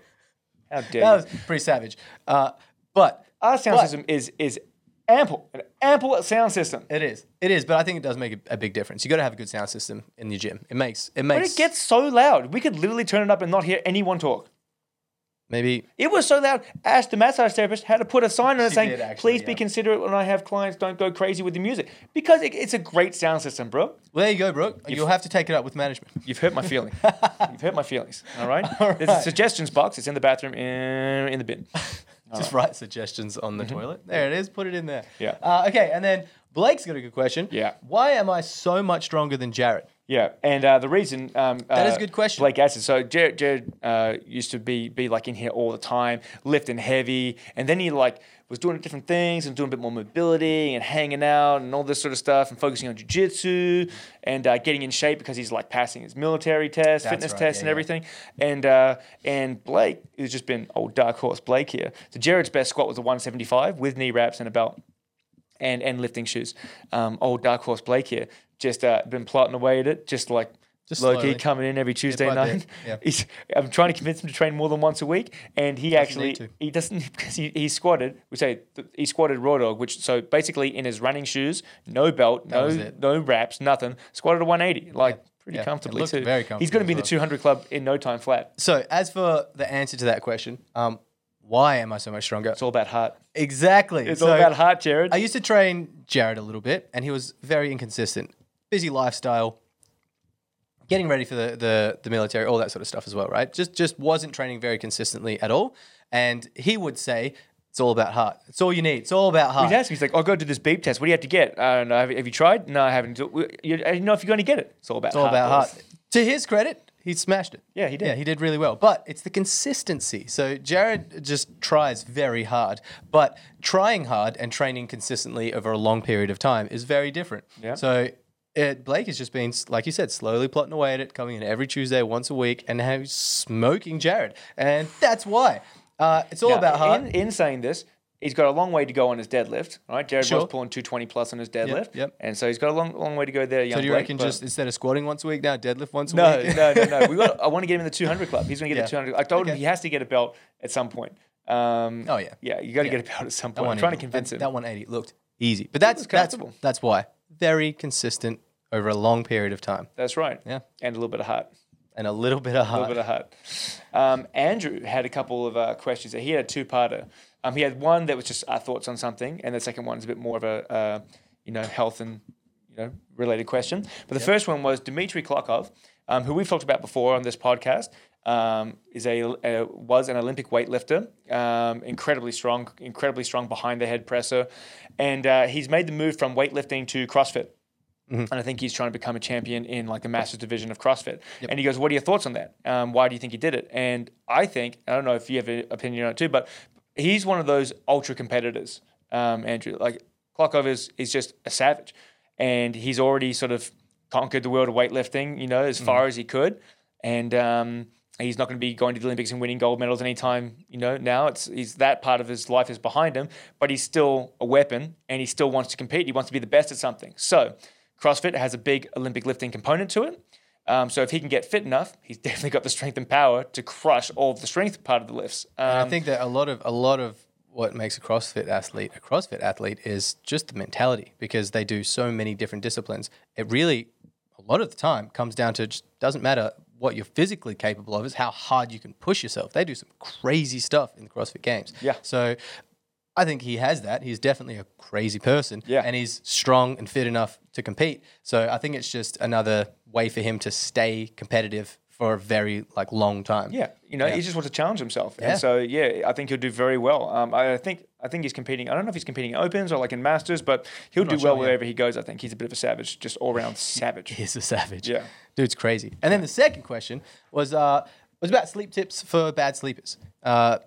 S1: How dare
S2: That
S1: you?
S2: was pretty savage. Uh, but
S1: Our sound
S2: but-
S1: system is is ample, an ample sound system.
S2: It is. It is, but I think it does make a, a big difference. You got to have a good sound system in your gym. It makes it makes.
S1: But it gets so loud. We could literally turn it up and not hear anyone talk.
S2: maybe
S1: It was so loud. Ask the massage therapist how to put a sign on it
S2: She
S1: saying,
S2: did actually,
S1: "Please be
S2: yeah.
S1: considerate when I have clients. Don't go crazy with the music because it, it's a great sound system, bro.
S2: Well, there you go, Brooke. You'll have to take it up with management.
S1: You've hurt my feeling. You've hurt my feelings. All right. There's a suggestions box. It's in the bathroom in, in the bin.
S2: Just write suggestions on the toilet. There it is. Put it in there.
S1: Yeah.
S2: Uh, okay, and then Blake's got a good question.
S1: Yeah.
S2: Why am I so much stronger than Jared?
S1: Yeah, and uh, the reason um,
S2: That is
S1: uh,
S2: a good question.
S1: Blake Acid. So Jared, Jared uh, used to be be like in here all the time, lifting heavy, and then he like was doing different things and doing a bit more mobility and hanging out and all this sort of stuff and focusing on jujitsu and uh, getting in shape because he's like passing his military test,
S2: That's
S1: fitness
S2: right,
S1: tests,
S2: yeah,
S1: and
S2: yeah.
S1: everything. And uh, and Blake has just been old dark horse Blake here. So Jared's best squat was a 175 with knee wraps and a belt and and lifting shoes. Um, old dark horse Blake here, just uh, been plotting away at it, just like
S2: Just
S1: low key coming in every Tuesday
S2: by
S1: night.
S2: bit, yeah.
S1: He's, I'm trying to convince him to train more than once a week, and he actually
S2: need to.
S1: he doesn't because he, he squatted. We say th- he squatted raw dog, which so basically in his running shoes, no belt, no
S2: was it.
S1: no wraps, nothing. Squatted a 180, like pretty
S2: Yeah, it
S1: comfortably
S2: looked
S1: too.
S2: very
S1: He's going to be in the
S2: comfortable
S1: 200 club in no time flat.
S2: So, as for the answer to that question, um, why am I so much stronger?
S1: It's all about heart.
S2: Exactly.
S1: It's
S2: So,
S1: all about heart, Jared.
S2: I used to train Jared a little bit, and he was very inconsistent. Busy lifestyle, getting ready for the, the, the military, all that sort of stuff as well, right? Just just wasn't training very consistently at all. And he would say, it's all about heart. It's all you need. It's all about heart.
S1: He's asking, he's like, I'll go do this beep test. What do you have to get? I don't know. Have, have you tried? No, I haven't. You, know if you're going to get it. It's all about
S2: It's all about heart. To his credit, he smashed it.
S1: Yeah, he did.
S2: Yeah, he did really well. But it's the consistency. So Jared just tries very hard, but trying hard and training consistently over a long period of time is very different.
S1: Yeah.
S2: So it, Blake has just been, like you said, slowly plotting away at it, coming in every Tuesday, once a week, and now he's smoking Jared, and that's why. Uh, it's all
S1: Now,
S2: about heart.
S1: In, in saying this, he's got a long way to go on his deadlift. Right, Jared
S2: Sure.
S1: was pulling 220 plus on his deadlift.
S2: yep.
S1: And so he's got a long, long way to go there. Young
S2: so do you
S1: Blake,
S2: reckon just instead of squatting once a week now, deadlift once a
S1: No,
S2: week?
S1: no, no, no. We got. I want to get him in the 200 club. He's going to get
S2: Yeah.
S1: the 200. I told him he has to get a belt at some point. Um,
S2: Oh, yeah.
S1: yeah. You got to
S2: Yeah.
S1: get a belt at some point. I'm trying to convince
S2: that,
S1: him.
S2: That 180 looked easy, but that's that's that's why very consistent over a long period of time
S1: That's right.
S2: Yeah.
S1: And a little bit of heart.
S2: and a little bit of heart.
S1: A little bit of heart. Um, Andrew had a couple of uh, questions. He had a two-parter. Um, he had one that was just our thoughts on something, and the second one is a bit more of a, uh, you know, health and you know related question. But the first one was Dmitry Klokov, um, who we've talked about before on this podcast. Um, is a, a was an Olympic weightlifter, um, incredibly strong, incredibly strong behind the head presser, and uh, he's made the move from weightlifting to CrossFit. And I think he's trying to become a champion in like the masters division of CrossFit. And he goes, "What are your thoughts on that? Um, why do you think he did it?" And I think I don't know if you have an opinion on it too, but he's one of those ultra competitors, um, Andrew. Like Klokov is is just a savage, and he's already sort of conquered the world of weightlifting, you know, as far as he could, and. Um, He's not going to be going to the Olympics and winning gold medals anytime, you know. Now it's he's that part of his life is behind him, but he's still a weapon and he still wants to compete. He wants to be the best at something. So, CrossFit has a big Olympic lifting component to it. Um, so if he can get fit enough, he's definitely got the strength and power to crush all of the strength part of the lifts. Um,
S2: I think that a lot of a lot of what makes a CrossFit athlete a CrossFit athlete is just the mentality because they do so many different disciplines. It really, a lot of the time, comes down to just doesn't matter what you're physically capable of, is how hard you can push yourself. They do some crazy stuff in the CrossFit Games.
S1: Yeah.
S2: So. I think he has that. He's definitely a crazy person.
S1: Yeah.
S2: And he's strong and fit enough to compete. So I think it's just another way for him to stay competitive for a very like long time.
S1: Yeah, you know,
S2: Yeah.
S1: he just wants to challenge himself,
S2: Yeah.
S1: and so yeah, I think he'll do very well. Um, I think I think he's competing. I don't know if he's competing in opens or like in masters, but he'll do well
S2: sure, yeah.
S1: wherever he goes. I think he's a bit of a savage, just all round savage.
S2: He's a savage.
S1: Yeah.
S2: Dude's crazy. And then the second question was uh was about sleep tips for bad sleepers. Uh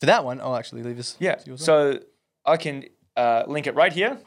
S2: for that one, I'll actually leave this.
S1: Yeah. So I can uh, link it right here,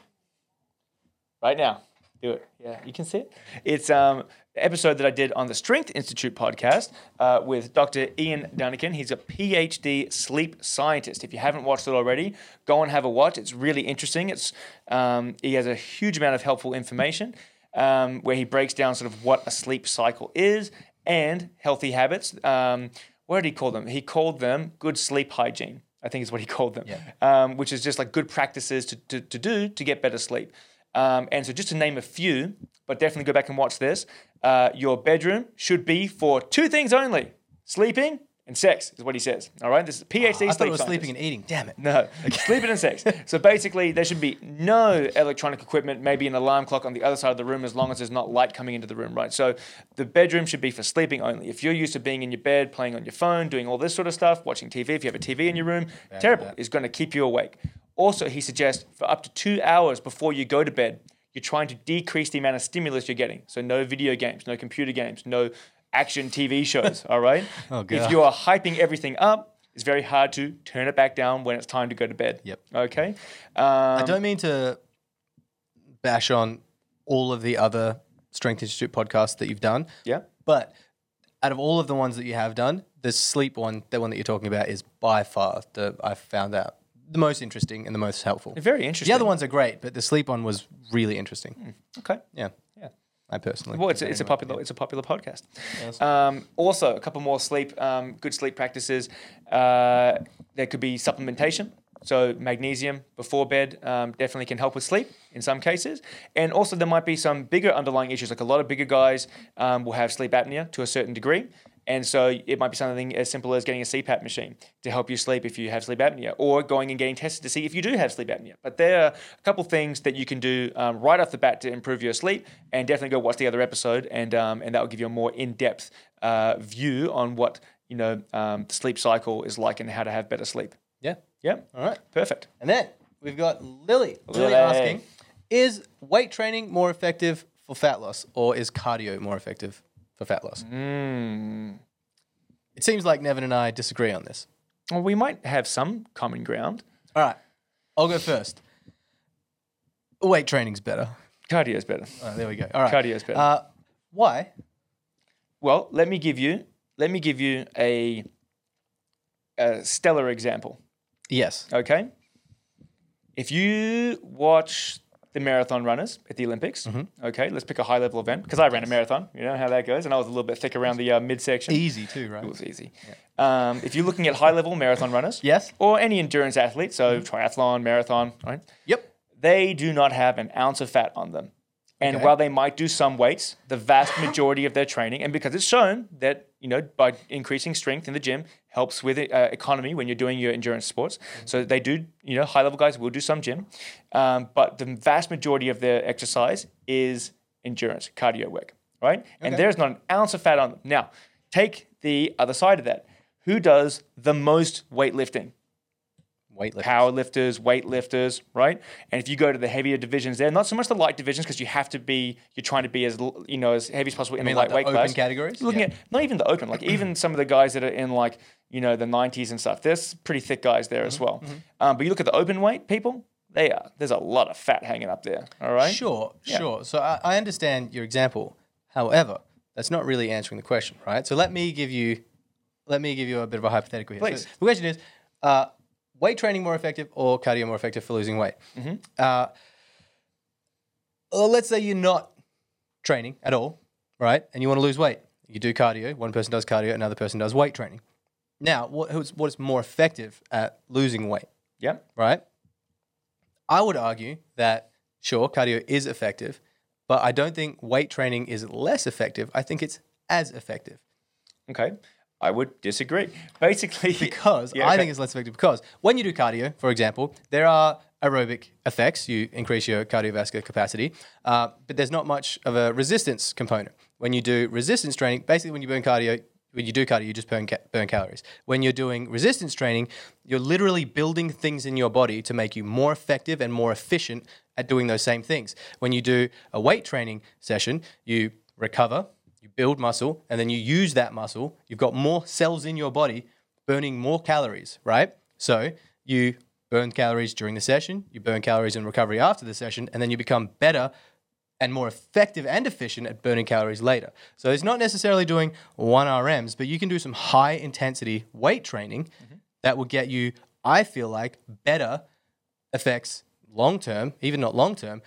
S1: right now. Do it. Yeah, you can see it. It's um, episode that I did on the Strength Institute podcast uh, with Dr. Ian Dunican. He's a PhD sleep scientist. If you haven't watched it already, go and have a watch. It's really interesting. It's um, he has a huge amount of helpful information um, where he breaks down sort of what a sleep cycle is and healthy habits. Um, what did he call them? He called them good sleep hygiene. I think is what he called them, um, which is just like good practices to, to, to do to get better sleep. Um, and so, just to name a few, but definitely go back and watch this. Uh, your bedroom should be for two things only: sleeping and sex, is what he says. All right, this is a PhD
S2: I
S1: sleep
S2: thought it was
S1: scientist.
S2: sleeping and eating. Damn it.
S1: No, sleeping and sex. So basically, there should be no electronic equipment, maybe an alarm clock on the other side of the room, as long as there's not light coming into the room, right? So the bedroom should be for sleeping only. If you're used to being in your bed, playing on your phone, doing all this sort of stuff, watching TV, if you have a TV in your room, terrible.
S2: that.
S1: It's going to keep you awake. Also, he suggests for up to two hours before you go to bed, you're trying to decrease the amount of stimulus you're getting. So no video games, no computer games, no action TV shows. all right.
S2: Oh,
S1: if you are hyping everything up, it's very hard to turn it back down when it's time to go to bed.
S2: Yep.
S1: Okay.
S2: I
S1: Um,
S2: don't mean to bash on all of the other Strength Institute podcasts that you've done,
S1: yeah.
S2: but out of all of the ones that you have done, the sleep one, the one that you're talking about, is by far the I've found out the most interesting and the most helpful.
S1: Very interesting.
S2: The other ones are great, but the sleep one was really interesting.
S1: Okay.
S2: Yeah,
S1: Yeah.
S2: I personally.
S1: Well, it's, a- it's a popular it's a popular podcast. Um, also, a couple more sleep um, good sleep practices. Uh, there could be supplementation. So magnesium before bed um, definitely can help with sleep in some cases, and also there might be some bigger underlying issues. Like a lot of bigger guys um, will have sleep apnea to a certain degree, and so it might be something as simple as getting a CPAP machine to help you sleep if you have sleep apnea, or going and getting tested to see if you do have sleep apnea. But there are a couple things that you can do um, right off the bat to improve your sleep, and definitely go watch the other episode, and um, and that will give you a more in depth uh, view on what you know um, the sleep cycle is like and how to have better sleep.
S2: Yeah.
S1: Yeah,
S2: All right.
S1: perfect.
S2: And then we've got Lily. Lily,
S1: Lily.
S2: asking, is weight training more effective for fat loss, or is cardio more effective for fat loss?
S1: Mm.
S2: It seems like Nevin and I disagree on this.
S1: Well, we might have some common ground.
S2: All right, I'll go first. Weight training's better.
S1: Cardio is better.
S2: Right, there we go. All right.
S1: Cardio is better.
S2: Uh, why?
S1: Well, let me give you let me give you a, a stellar example.
S2: Yes.
S1: Okay, if you watch the marathon runners at the Olympics,
S2: Mm-hmm.
S1: okay, let's pick a high level event because I ran a marathon. You know how that goes, and I was a little bit thick around the uh, midsection.
S2: Easy too, right?
S1: It was easy. Um, if you're looking at high level marathon runners,
S2: Yes.
S1: or any endurance athlete, so triathlon, marathon, right?
S2: Yep.
S1: they do not have an ounce of fat on them. And
S2: Okay.
S1: while they might do some weights, the vast majority of their training, and because it's shown that you know by increasing strength in the gym helps with uh, economy when you're doing your endurance sports. So they do, you know, high level guys will do some gym, um, but the vast majority of their exercise is endurance, cardio work, right? And there's not an ounce of fat on them. Now, take the other side of that. Who does the most weightlifting?
S2: Weightlifting.
S1: power lifters, weight lifters, right? And if you go to the heavier divisions there, not so much the light divisions because you have to be, you're trying to be as you know as heavy as possible in
S2: mean
S1: the
S2: like the
S1: lightweight
S2: open
S1: class.
S2: categories?
S1: Looking
S2: Yeah.
S1: at not even the open, like even some of the guys that are in like you know the 90s and stuff. There's pretty thick guys there
S2: Mm-hmm,
S1: as well. Um, but you look at the open weight people, they are there's a lot of fat hanging up there. All right.
S2: Sure, sure. So I, I understand your example. However, that's not really answering the question, right? So let me give you, let me give you a bit of a hypothetical here. So
S1: Please.
S2: the question is, uh, weight training more effective or cardio more effective for losing weight?
S1: Mm-hmm.
S2: Uh, well, let's say you're not training at all, right? And you want to lose weight. You do cardio. One person does cardio, another person does weight training. Now, what, who's, what is more effective at losing weight?
S1: Yeah.
S2: right? I would argue that sure, cardio is effective, but I don't think weight training is less effective. I think it's as effective
S1: Okay. I would disagree. Basically,
S2: because
S1: Yeah,
S2: I
S1: okay.
S2: think it's less effective because when you do cardio, for example, there are aerobic effects. You increase your cardiovascular capacity, uh, but there's not much of a resistance component. When you do resistance training, basically when you burn cardio, when you do cardio, you just burn ca- burn calories. When you're doing resistance training, you're literally building things in your body to make you more effective and more efficient at doing those same things. When you do a weight training session, you recover, you build muscle, and then you use that muscle. You've got more cells in your body burning more calories, right? So you burn calories during the session, you burn calories in recovery after the session, and then you become better and more effective and efficient at burning calories later. So it's not necessarily doing one RMs, but you can do some high intensity weight training mm-hmm. that will get you, I feel like, better effects long term, even not long term,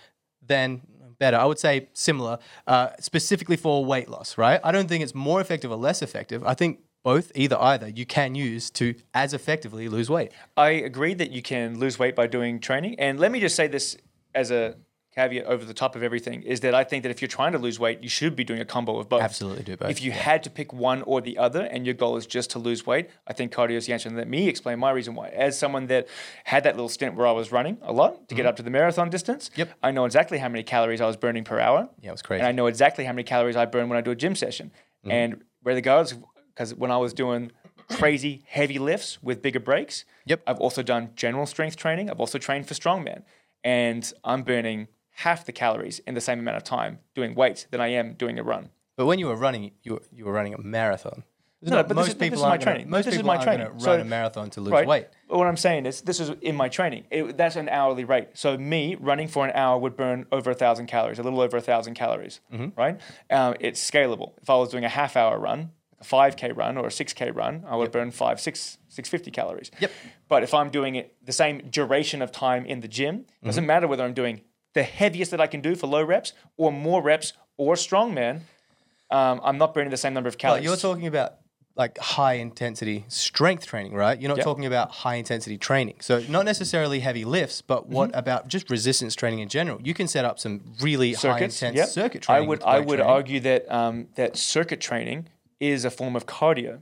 S2: than better. I would say similar, uh, specifically for weight loss, right? I don't think it's more effective or less effective. I think both, either either, you can use to as effectively lose weight.
S1: I agree that you can lose weight by doing training. And let me just say this as a caveat over the top of everything is that I think that if you're trying to lose weight, you should be doing a combo of both.
S2: Absolutely do both,
S1: If you had to pick one or the other and your goal is just to lose weight, I think cardio is the answer. And let me explain my reason why. As someone that had that little stint where I was running a lot to get up to the marathon distance,
S2: Mm-hmm. Yep.
S1: I know exactly how many calories I was burning per hour.
S2: Yeah, it was crazy.
S1: And I know exactly how many calories I burn when I do a gym session.
S2: Mm-hmm.
S1: And where the goes, because when I was doing crazy heavy lifts with bigger breaks,
S2: Yep.
S1: I've also done general strength training. I've also trained for strongman. And I'm burning half the calories in the same amount of time doing weights than I am doing a run.
S2: But when you were running, you were, you were running a marathon.
S1: No, but this is- this is my
S2: gonna-
S1: training.
S2: Most
S1: This is
S2: people
S1: my
S2: aren't
S1: training.
S2: gonna
S1: So-
S2: run a marathon to lose
S1: right?
S2: weight.
S1: But what I'm saying is, this is in my training. It, that's an hourly rate. So me running for an hour would burn over a thousand calories, a little over a thousand calories,
S2: Mm-hmm.
S1: right? Um, it's scalable. If I was doing a half hour run, a five k run or a six k run, I would burn five, six, six fifty calories.
S2: Yep.
S1: But if I'm doing it the same duration of time in the gym,
S2: Mm-hmm.
S1: doesn't matter whether I'm doing the heaviest that I can do for low reps or more reps or strongman. Um, I'm not burning the same number of
S2: But
S1: calories.
S2: you're talking about like high intensity strength training, right? You're not
S1: Yep.
S2: talking about high intensity training. So not necessarily heavy lifts, but what
S1: Mm-hmm.
S2: about just resistance training in general? You can set up some really high
S1: circuits.
S2: intense
S1: yep.
S2: circuit
S1: I
S2: training.
S1: would I would
S2: training.
S1: argue that um, that circuit training is a form of cardio.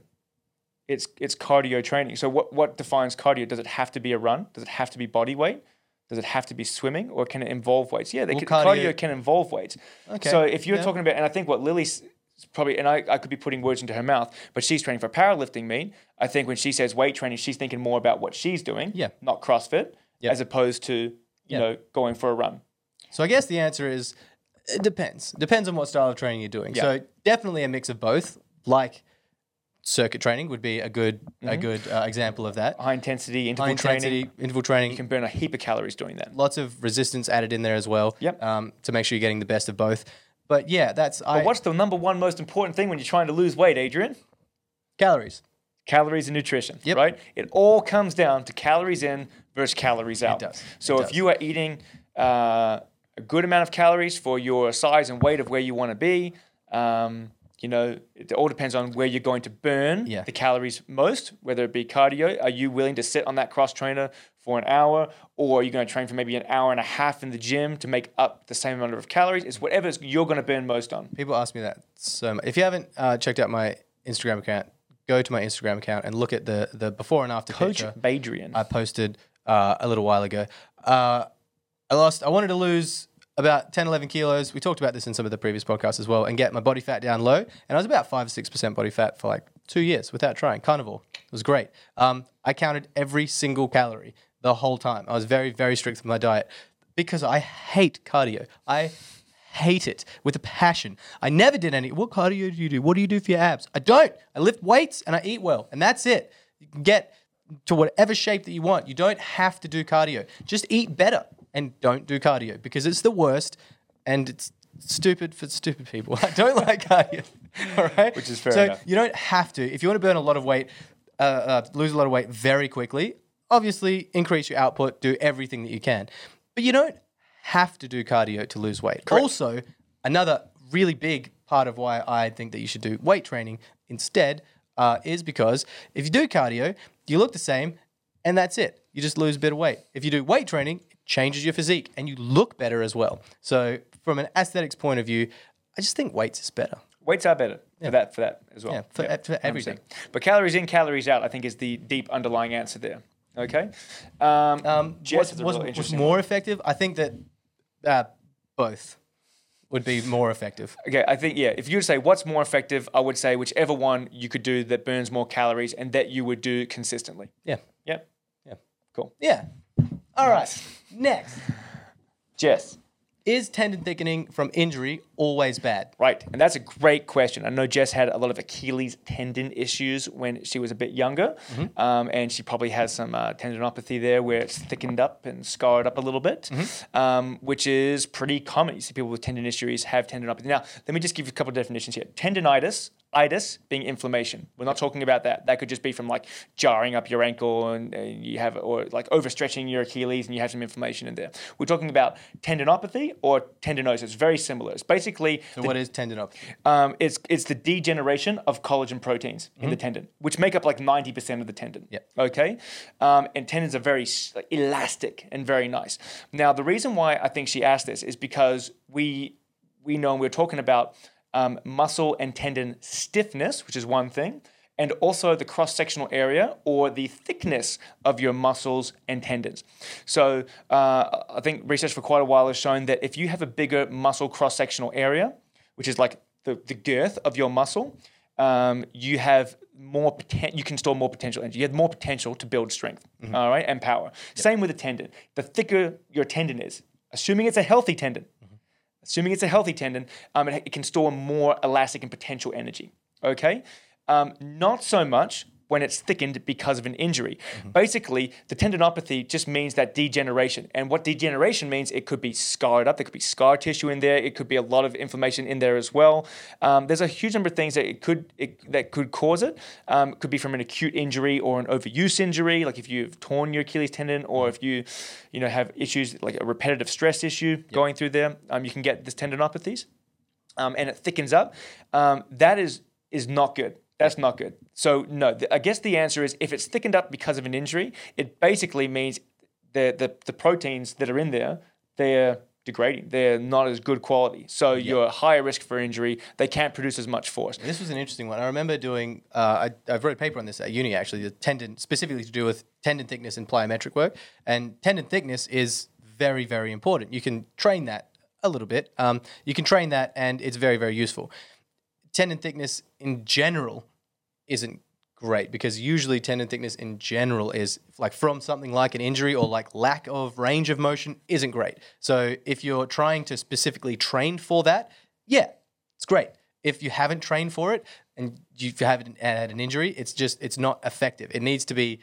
S1: It's it's cardio training. So what what defines cardio? Does it have to be a run? Does it have to be body weight? Does it have to be swimming, or can it involve weights? Yeah, they
S2: Well,
S1: can, cardio,
S2: cardio-
S1: can involve weights.
S2: Okay,
S1: So if you're
S2: yeah.
S1: talking about, and I think what Lily's probably, and I, I could be putting words into her mouth, but she's training for powerlifting meet. I think when she says weight training, she's thinking more about what she's doing,
S2: Yeah.
S1: not CrossFit,
S2: Yeah.
S1: as opposed to you know going for a run.
S2: So I guess the answer is it depends. Depends on what style of training you're doing.
S1: Yeah.
S2: So definitely a mix of both. Like circuit training would be a good a good uh, example of that.
S1: High intensity interval
S2: High
S1: Mm-hmm. training.
S2: intensity interval training.
S1: You can burn a heap of calories doing that.
S2: lots of resistance added in there as well.
S1: Yep.
S2: Um, to make sure you're getting the best of both. But yeah, that's I,
S1: But what's the number one most important thing when you're trying to lose weight, Adrian?
S2: calories.
S1: Calories and nutrition,
S2: Yep.
S1: right? It all comes down to calories in versus calories out.
S2: It does.
S1: So
S2: It
S1: if
S2: does.
S1: you are eating uh, a good amount of calories for your size and weight of where you want to be, um, you know, it all depends on where you're going to burn
S2: Yeah.
S1: the calories most, whether it be cardio. Are you willing to sit on that cross trainer for an hour, or are you going to train for maybe an hour and a half in the gym to make up the same amount of calories? It's whatever you're going to burn most on.
S2: People ask me that so much. If you haven't uh, checked out my Instagram account, go to my Instagram account and look at the the before and after
S1: Coach
S2: picture
S1: Badrian.
S2: I posted uh, a little while ago. Uh, I lost. I wanted to lose about 10, 11 kilos. We talked about this in some of the previous podcasts as well, and get my body fat down low. And I was about five or six percent body fat for like two years without trying. Carnivore it was great. Um, I counted every single calorie the whole time. I was very, very strict with my diet because I hate cardio. I hate it with a passion. I never did any. What cardio do you do? What do you do for your abs? I don't. I lift weights and I eat well, and that's it. You can get to whatever shape that you want. You don't have to do cardio. Just eat better and don't do cardio because it's the worst and it's stupid for stupid people. I don't like cardio. All right,
S1: Which is fair
S2: So
S1: enough.
S2: you don't have to. If you want to burn a lot of weight, uh, uh, lose a lot of weight very quickly. Obviously, increase your output. Do everything that you can, but you don't have to do cardio to lose weight. Also, another really big part of why I think that you should do weight training instead uh, is because if you do cardio, you look the same, and that's it. You just lose a bit of weight. If you do weight training, changes your physique, and you look better as well. So, from an aesthetics point of view, I just think weights is better.
S1: Weights are better for that for that as well.
S2: Yeah, for- for everything.
S1: 100%. But calories in, calories out, I think is the deep underlying answer there. Okay. Um,
S2: Um,
S1: Jess
S2: what's,
S1: is a
S2: what's-
S1: real
S2: what's
S1: interesting
S2: more effective? I think that uh, both would be more effective.
S1: okay, I think yeah. If you were to say what's more effective, I would say whichever one you could do that burns more calories and that you would do consistently.
S2: Yeah.
S1: Yep.
S2: Yeah.
S1: Cool.
S2: Yeah. All right. Next.
S1: Jess.
S2: Is tendon thickening from injury always bad?
S1: Right, and that's a great question. I know Jess had a lot of Achilles tendon issues when she was a bit younger,
S2: Mm-hmm.
S1: um, and she probably has some uh, tendinopathy there where it's thickened up and scarred up a little bit,
S2: Mm-hmm.
S1: um, which is pretty common. You see people with tendon issues have tendinopathy. Now, let me just give you a couple of definitions here. Tendinitis, itis being inflammation. We're not talking about that. That could just be from like jarring up your ankle and, and you have, or like overstretching your Achilles and you have some inflammation in there. We're talking about tendinopathy or tendinosis. Very similar. It's basically
S2: So what is tendinopathy?
S1: um, it's it's the degeneration of collagen proteins in the tendon, which make up like ninety percent of the tendon.
S2: Yep.
S1: Okay, um, and tendons are very like, elastic and very nice. Now, the reason why I think she asked this is because we we know and we're talking about um, muscle and tendon stiffness, which is one thing. And also the cross sectional area or the thickness of your muscles and tendons. So, uh, I think research for quite a while has shown that if you have a bigger muscle cross sectional area, which is like the, the girth of your muscle, um, you have more poten- you can store more potential energy. You have more potential to build strength, all right, and power. Same with a tendon. The thicker your tendon is, assuming it's a healthy tendon, assuming it's a healthy tendon, um, it, it can store more elastic and potential energy. Okay, um, not so much when it's thickened because of an injury. Basically, the tendinopathy just means that degeneration. And what degeneration means, it could be scarred up, there could be scar tissue in there, it could be a lot of inflammation in there as well. Um, there's a huge number of things that it could it, that could cause it. Um, it could be from an acute injury or an overuse injury, like if you've torn your Achilles tendon or if you, you know, have issues like a repetitive stress issue going through there. Um, you can get this tendinopathies um, and it thickens up, um, that is is not good. That's not good. So no, th- I guess the answer is if it's thickened up because of an injury, it basically means the the, the proteins that are in there they're degrading. They're not as good quality. So you're higher risk for injury. They can't produce as much force.
S2: This was an interesting one. I remember doing. Uh, I, I've wrote a paper on this at uni actually. The tendon specifically to do with tendon thickness and plyometric work. And tendon thickness is very very important. You can train that a little bit. Um, you can train that, and it's very very useful. Tendon thickness in general isn't great because usually tendon thickness in general is like from something like an injury or like lack of range of motion isn't great. So if you're trying to specifically train for that, yeah, it's great. If you haven't trained for it and you haven't had an injury, it's just it's not effective. It needs to be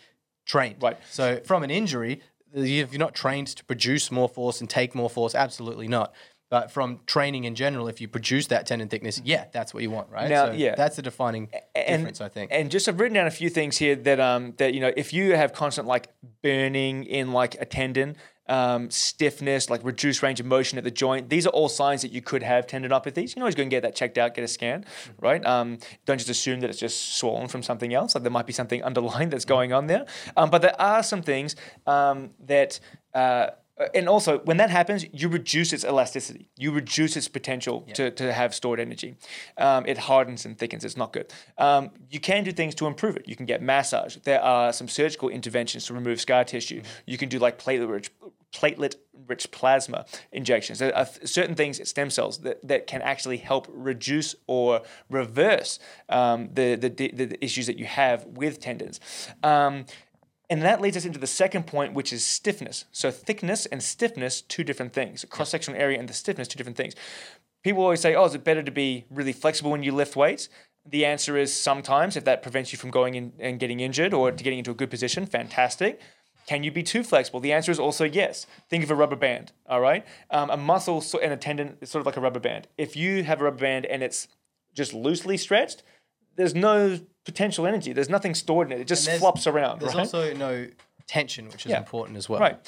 S2: trained.
S1: Right.
S2: So from an injury, if you're not trained to produce more force and take more force, absolutely not. But from training in general, if you produce that tendon thickness, yeah, that's what you want, right?
S1: Now,
S2: so
S1: yeah.
S2: that's the defining
S1: and,
S2: difference, I think.
S1: And just I've written down a few things here that um that you know if you have constant like burning in like a tendon, um, stiffness, like reduced range of motion at the joint, these are all signs that you could have tendinopathies. You can always go and get that checked out, get a scan, right? Um, don't just assume that it's just swollen from something else. Like there might be something underlying that's going on there. Um, but there are some things um, that. Uh, and also, when that happens, you reduce its elasticity. You reduce its potential to, to have stored energy. Um, it hardens and thickens. It's not good. Um, you can do things to improve it. You can get massage. There are some surgical interventions to remove scar tissue. You can do like platelet rich, platelet rich plasma injections. There are certain things, stem cells, that, that can actually help reduce or reverse um, the, the, the, the issues that you have with tendons. And that leads us into the second point, which is stiffness. So thickness and stiffness, two different things. Cross sectional area and the stiffness, two different things. People always say, "Oh, is it better to be really flexible when you lift weights?" The answer is sometimes, if that prevents you from going in and getting injured or to getting into a good position, fantastic. Can you be too flexible? The answer is also yes. Think of a rubber band. All right, um, a muscle and a tendon is sort of like a rubber band. If you have a rubber band and it's just loosely stretched, there's no potential energy. There's nothing stored in it. It just flops around.
S2: There's
S1: right?
S2: also no tension, which is
S1: Yeah.
S2: important as well.
S1: Right.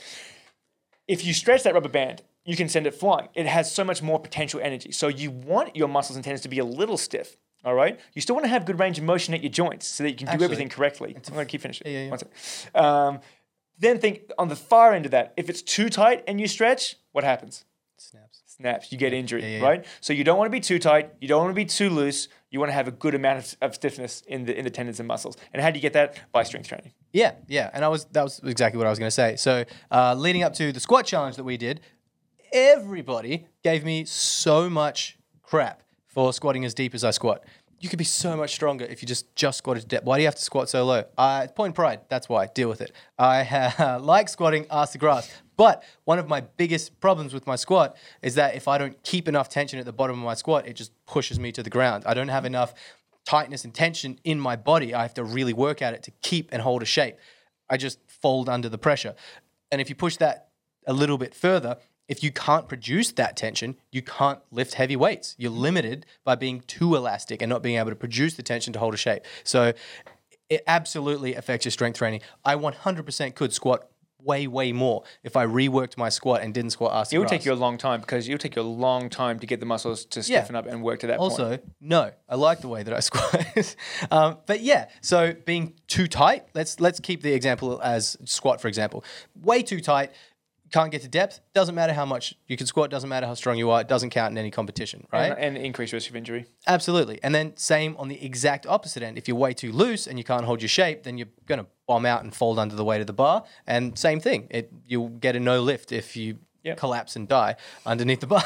S1: If you stretch that rubber band, you can send it flying. It has so much more potential energy. So you want your muscles and tendons to be a little stiff. All right. You still want to have good range of motion at your joints so that you can do everything correctly. I'm going to keep finishing.
S2: yeah, yeah.
S1: One sec. Um, then think on the far end of that. If it's too tight and you stretch, what happens?
S2: It Snaps.
S1: Snaps. You get injured,
S2: yeah, yeah.
S1: right? So you don't want to be too tight. You don't want to be too loose. You want to have a good amount of, of stiffness in the in the tendons and muscles. And how do you get that? By strength training.
S2: Yeah, yeah, and I was that was exactly what I was going to say. So, uh, leading up to the squat challenge that we did, everybody gave me so much crap for squatting as deep as I squat. You could be so much stronger if you just just squatted to depth. Why do you have to squat so low? Uh, point pride. That's why. Deal with it. I uh, like squatting ass to grass. But one of my biggest problems with my squat is that if I don't keep enough tension at the bottom of my squat, it just pushes me to the ground. I don't have enough tightness and tension in my body. I have to really work at it to keep and hold a shape. I just fold under the pressure. And if you push that a little bit further, if you can't produce that tension, you can't lift heavy weights. You're limited by being too elastic and not being able to produce the tension to hold a shape. So it absolutely affects your strength training. I 100% could squat way, way more if I reworked my squat and didn't squat ass
S1: It would take you a long time because it would take you a long time to get the muscles to
S2: Yeah.
S1: stiffen up and work to that point.
S2: Also, no, I like the way that I squat. um, but yeah, so being too tight. Let's let's keep the example as squat, for example. Way too tight, can't get to depth. Doesn't matter how much you can squat. Doesn't matter how strong you are. It doesn't count in any competition, right?
S1: and, and increased risk of injury.
S2: Absolutely. And then same on the exact opposite end. If you're way too loose and you can't hold your shape, then you're going to bomb out and fold under the weight of the bar. And same thing. It you'll get a no lift if you
S1: Yep.
S2: collapse and die underneath the bar,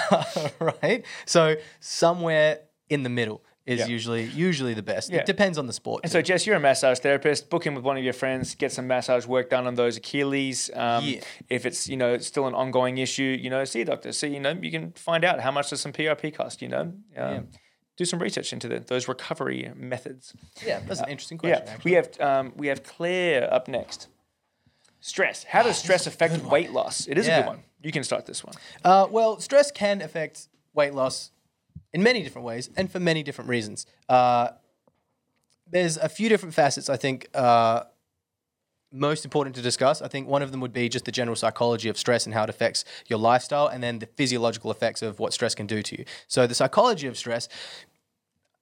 S2: right? So somewhere in the middle is
S1: Yeah.
S2: usually usually the best.
S1: Yeah.
S2: It depends on the sport.
S1: And
S2: too.
S1: so, Jess, you're a massage therapist. Book in with one of your friends. Get some massage work done on those Achilles. Um,
S2: Yeah.
S1: If it's you know still an ongoing issue, you know, see a doctor. See, you know, you can find out how much does some PRP cost. You know, um, do some research into the, those recovery methods.
S2: yeah, that's an interesting
S1: Yeah,
S2: question. actually.
S1: we have um, we have Claire up next. Stress. How does stress affect weight loss? It is a good one. You can start this one.
S2: Uh, well, stress can affect weight loss in many different ways and for many different reasons. Uh, there's a few different facets I think uh, most important to discuss. I think one of them would be just the general psychology of stress and how it affects your lifestyle, and then the physiological effects of what stress can do to you. So, the psychology of stress,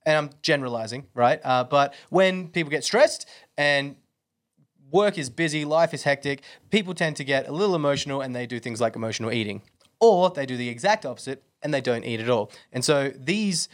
S2: and I'm generalizing, right? Uh, but when people get stressed and work is busy, life is hectic, people tend to get a little emotional and they do things like emotional eating. Or they do the exact opposite and they don't eat at all. And so these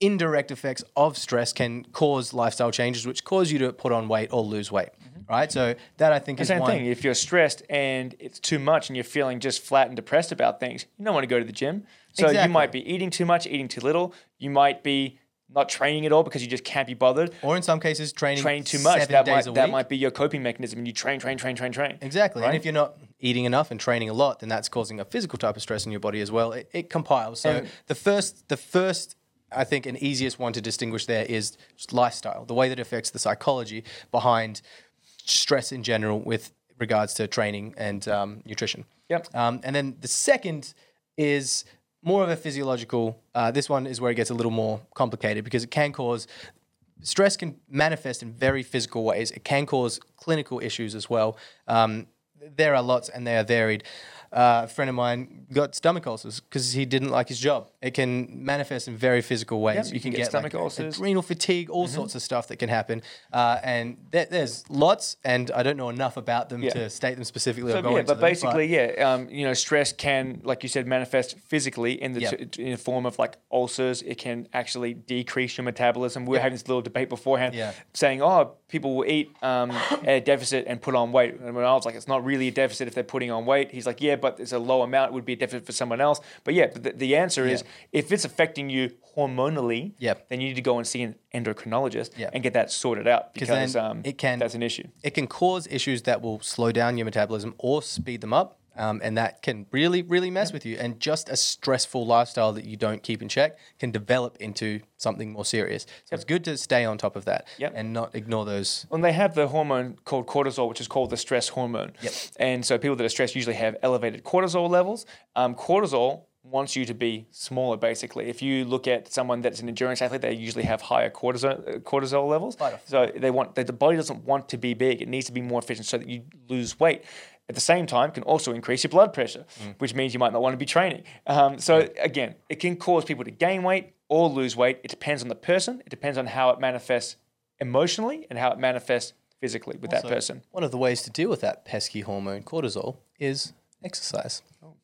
S2: indirect effects of stress can cause lifestyle changes, which cause you to put on weight or lose weight. Mm-hmm. Right? So that I think is
S1: Same
S2: one.
S1: thing. If you're stressed and it's too much and you're feeling just flat and depressed about things, you don't want to go to the gym. So you might be eating too much, eating too little. You might be not training at all because you just can't be bothered.
S2: Or in some cases, training
S1: Training too much. That might that might be your coping mechanism, and you train, train, train, train, train.
S2: Exactly.
S1: Right?
S2: And if you're not eating enough and training a lot, then that's causing a physical type of stress in your body as well. It, it compiles. So
S1: And-
S2: the first, the first, I think, an easiest one to distinguish there is lifestyle, the way that affects the psychology behind stress in general with regards to training and um, nutrition.
S1: Yep.
S2: Um, and then the second is more of a physiological. Uh, this one is where it gets a little more complicated because it can cause stress can manifest in very physical ways. It can cause clinical issues as well. Um, there are lots and they are varied. Uh, a friend of mine got stomach ulcers because he didn't like his job. It can manifest in very physical ways.
S1: Yep, you can get stomach
S2: like,
S1: ulcers.
S2: adrenal fatigue, all sorts of stuff that can happen. Uh, and there, there's lots, and I don't know enough about them
S1: Yeah.
S2: to state them specifically. or
S1: So, yeah, but
S2: them,
S1: basically, yeah, um, you know, stress can, like you said, manifest physically in the
S2: Yeah.
S1: t- in the form of like ulcers. It can actually decrease your metabolism. We were having this little debate beforehand,
S2: Yeah.
S1: saying, "Oh, people will eat um, a deficit and put on weight." And when I was like, "It's not really a deficit if they're putting on weight," he's like, "Yeah, but it's a low amount. It would be a deficit for someone else." But yeah, but the, the answer is, if it's affecting you hormonally,
S2: Yep.
S1: then you need to go and see an endocrinologist
S2: Yeah.
S1: and get that sorted out because um,
S2: it can-
S1: that's an issue.
S2: it can cause issues that will slow down your metabolism or speed them up. Um, and that can really, really mess with you. And just a stressful lifestyle that you don't keep in check can develop into something more serious. So it's good to stay on top of that
S1: Yep.
S2: and not ignore those.
S1: And they have the hormone called cortisol, which is called the stress hormone.
S2: Yep.
S1: And so people that are stressed usually have elevated cortisol levels. Um, cortisol wants you to be smaller, basically. If you look at someone that's an endurance athlete, they usually have higher cortisol cortisol levels. So they want the body doesn't want to be big; it needs to be more efficient so that you lose weight. At the same time, can also increase your blood pressure,
S2: Mm.
S1: which means you might not want to be training. Um, so again, it can cause people to gain weight or lose weight. It depends on the person. It depends on how it manifests emotionally and how it manifests physically with that person.
S2: One of the ways to deal with that pesky hormone cortisol is exercise.
S1: Oh.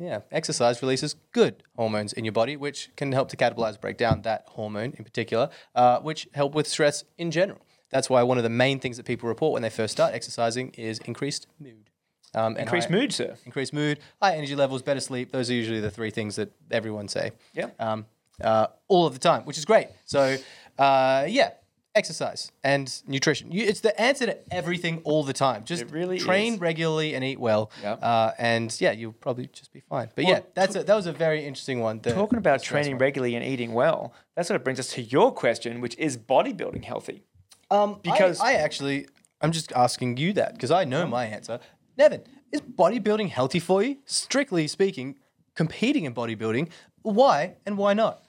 S2: Yeah, exercise releases good hormones in your body, which can help to catabolize, break down that hormone in particular, uh, which help with stress in general. That's why one of the main things that people report when they first start exercising is increased mood. Um,
S1: Increased
S2: high-
S1: mood, sir.
S2: increased mood, high energy levels, better sleep. Those are usually the three things that everyone say.
S1: Yeah.
S2: Um, uh, all of the time, which is great. So, uh, yeah, exercise and nutrition. You, it's the answer to everything all the time. Just
S1: It really
S2: train
S1: is.
S2: regularly and eat well.
S1: Yeah.
S2: Uh, and yeah, you'll probably just be fine. But
S1: Well,
S2: yeah, that's a, that was a very interesting one. the-
S1: Talking about training
S2: one.
S1: regularly and eating well, that sort of brings us to your question, which is bodybuilding healthy?
S2: Um,
S1: because-
S2: I, I actually, I'm just asking you that because I know my answer. Nevin, is bodybuilding healthy for you? Strictly speaking, competing in bodybuilding, why and why not?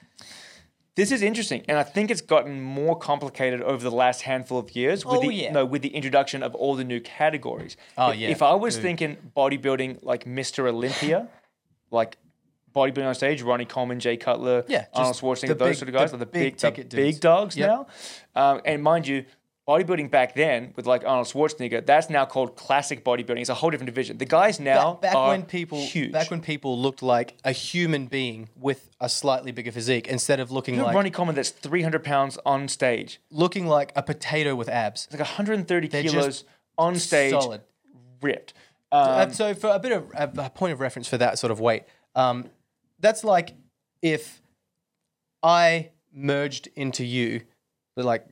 S1: This is interesting, and I think it's gotten more complicated over the last handful of years with
S2: Oh,
S1: the
S2: yeah.
S1: no with the introduction of all the new categories.
S2: Oh,
S1: If-
S2: yeah,
S1: If I was
S2: dude.
S1: thinking bodybuilding like Mr. Olympia, like bodybuilding on stage, Ronnie Coleman, Jay Cutler,
S2: Yeah,
S1: Arnold Schwarzenegger, those
S2: big-
S1: sort of guys,
S2: the
S1: like the
S2: big
S1: big, the
S2: ticket
S1: big dogs
S2: Yep.
S1: now. Um, and mind you, bodybuilding back then with like Arnold Schwarzenegger, that's now called classic bodybuilding. It's a whole different division. The guys now
S2: back, back
S1: are
S2: when people
S1: huge.
S2: back when people looked like a human being with a slightly bigger physique instead of looking
S1: You know
S2: like
S1: Ronnie Coleman that's 300 pounds on stage.
S2: looking like a potato with abs.
S1: It's like 130
S2: just
S1: kilos on stage,
S2: solid.
S1: ripped.
S2: Uh,
S1: Um,
S2: so for a bit of a, point of reference for that sort of weight, um, that's like if I merged into you, like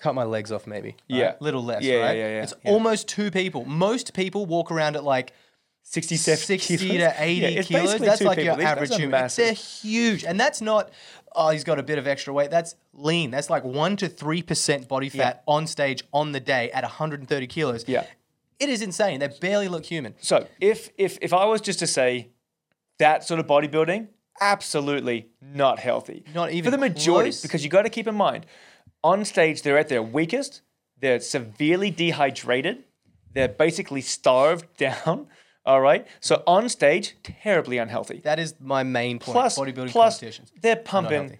S2: cut my legs off maybe. right?
S1: Yeah.
S2: little less.
S1: Yeah, yeah,
S2: right?
S1: yeah, yeah,
S2: It's
S1: yeah.
S2: almost two people. Most people walk around at like
S1: 60,
S2: 60
S1: kilos.
S2: to 80
S1: Yeah, it's
S2: kilos.
S1: basically
S2: That's like
S1: people.
S2: your average human.
S1: massive.
S2: They're huge. And that's not, oh, he's got a bit of extra weight. That's lean. That's like 1% to 3% body fat on stage on the day at 130 kilos.
S1: Yeah.
S2: It is insane. They barely look human.
S1: So if if if I was just to say that sort of bodybuilding, absolutely not healthy.
S2: Not even for
S1: the majority,
S2: close?
S1: because you got to keep in mind, on stage they're at their weakest. They're severely dehydrated. They're basically starved down. All right. So on stage, terribly unhealthy.
S2: That is my main point.
S1: Plus,
S2: bodybuilding
S1: plus
S2: competitions.
S1: they're pumping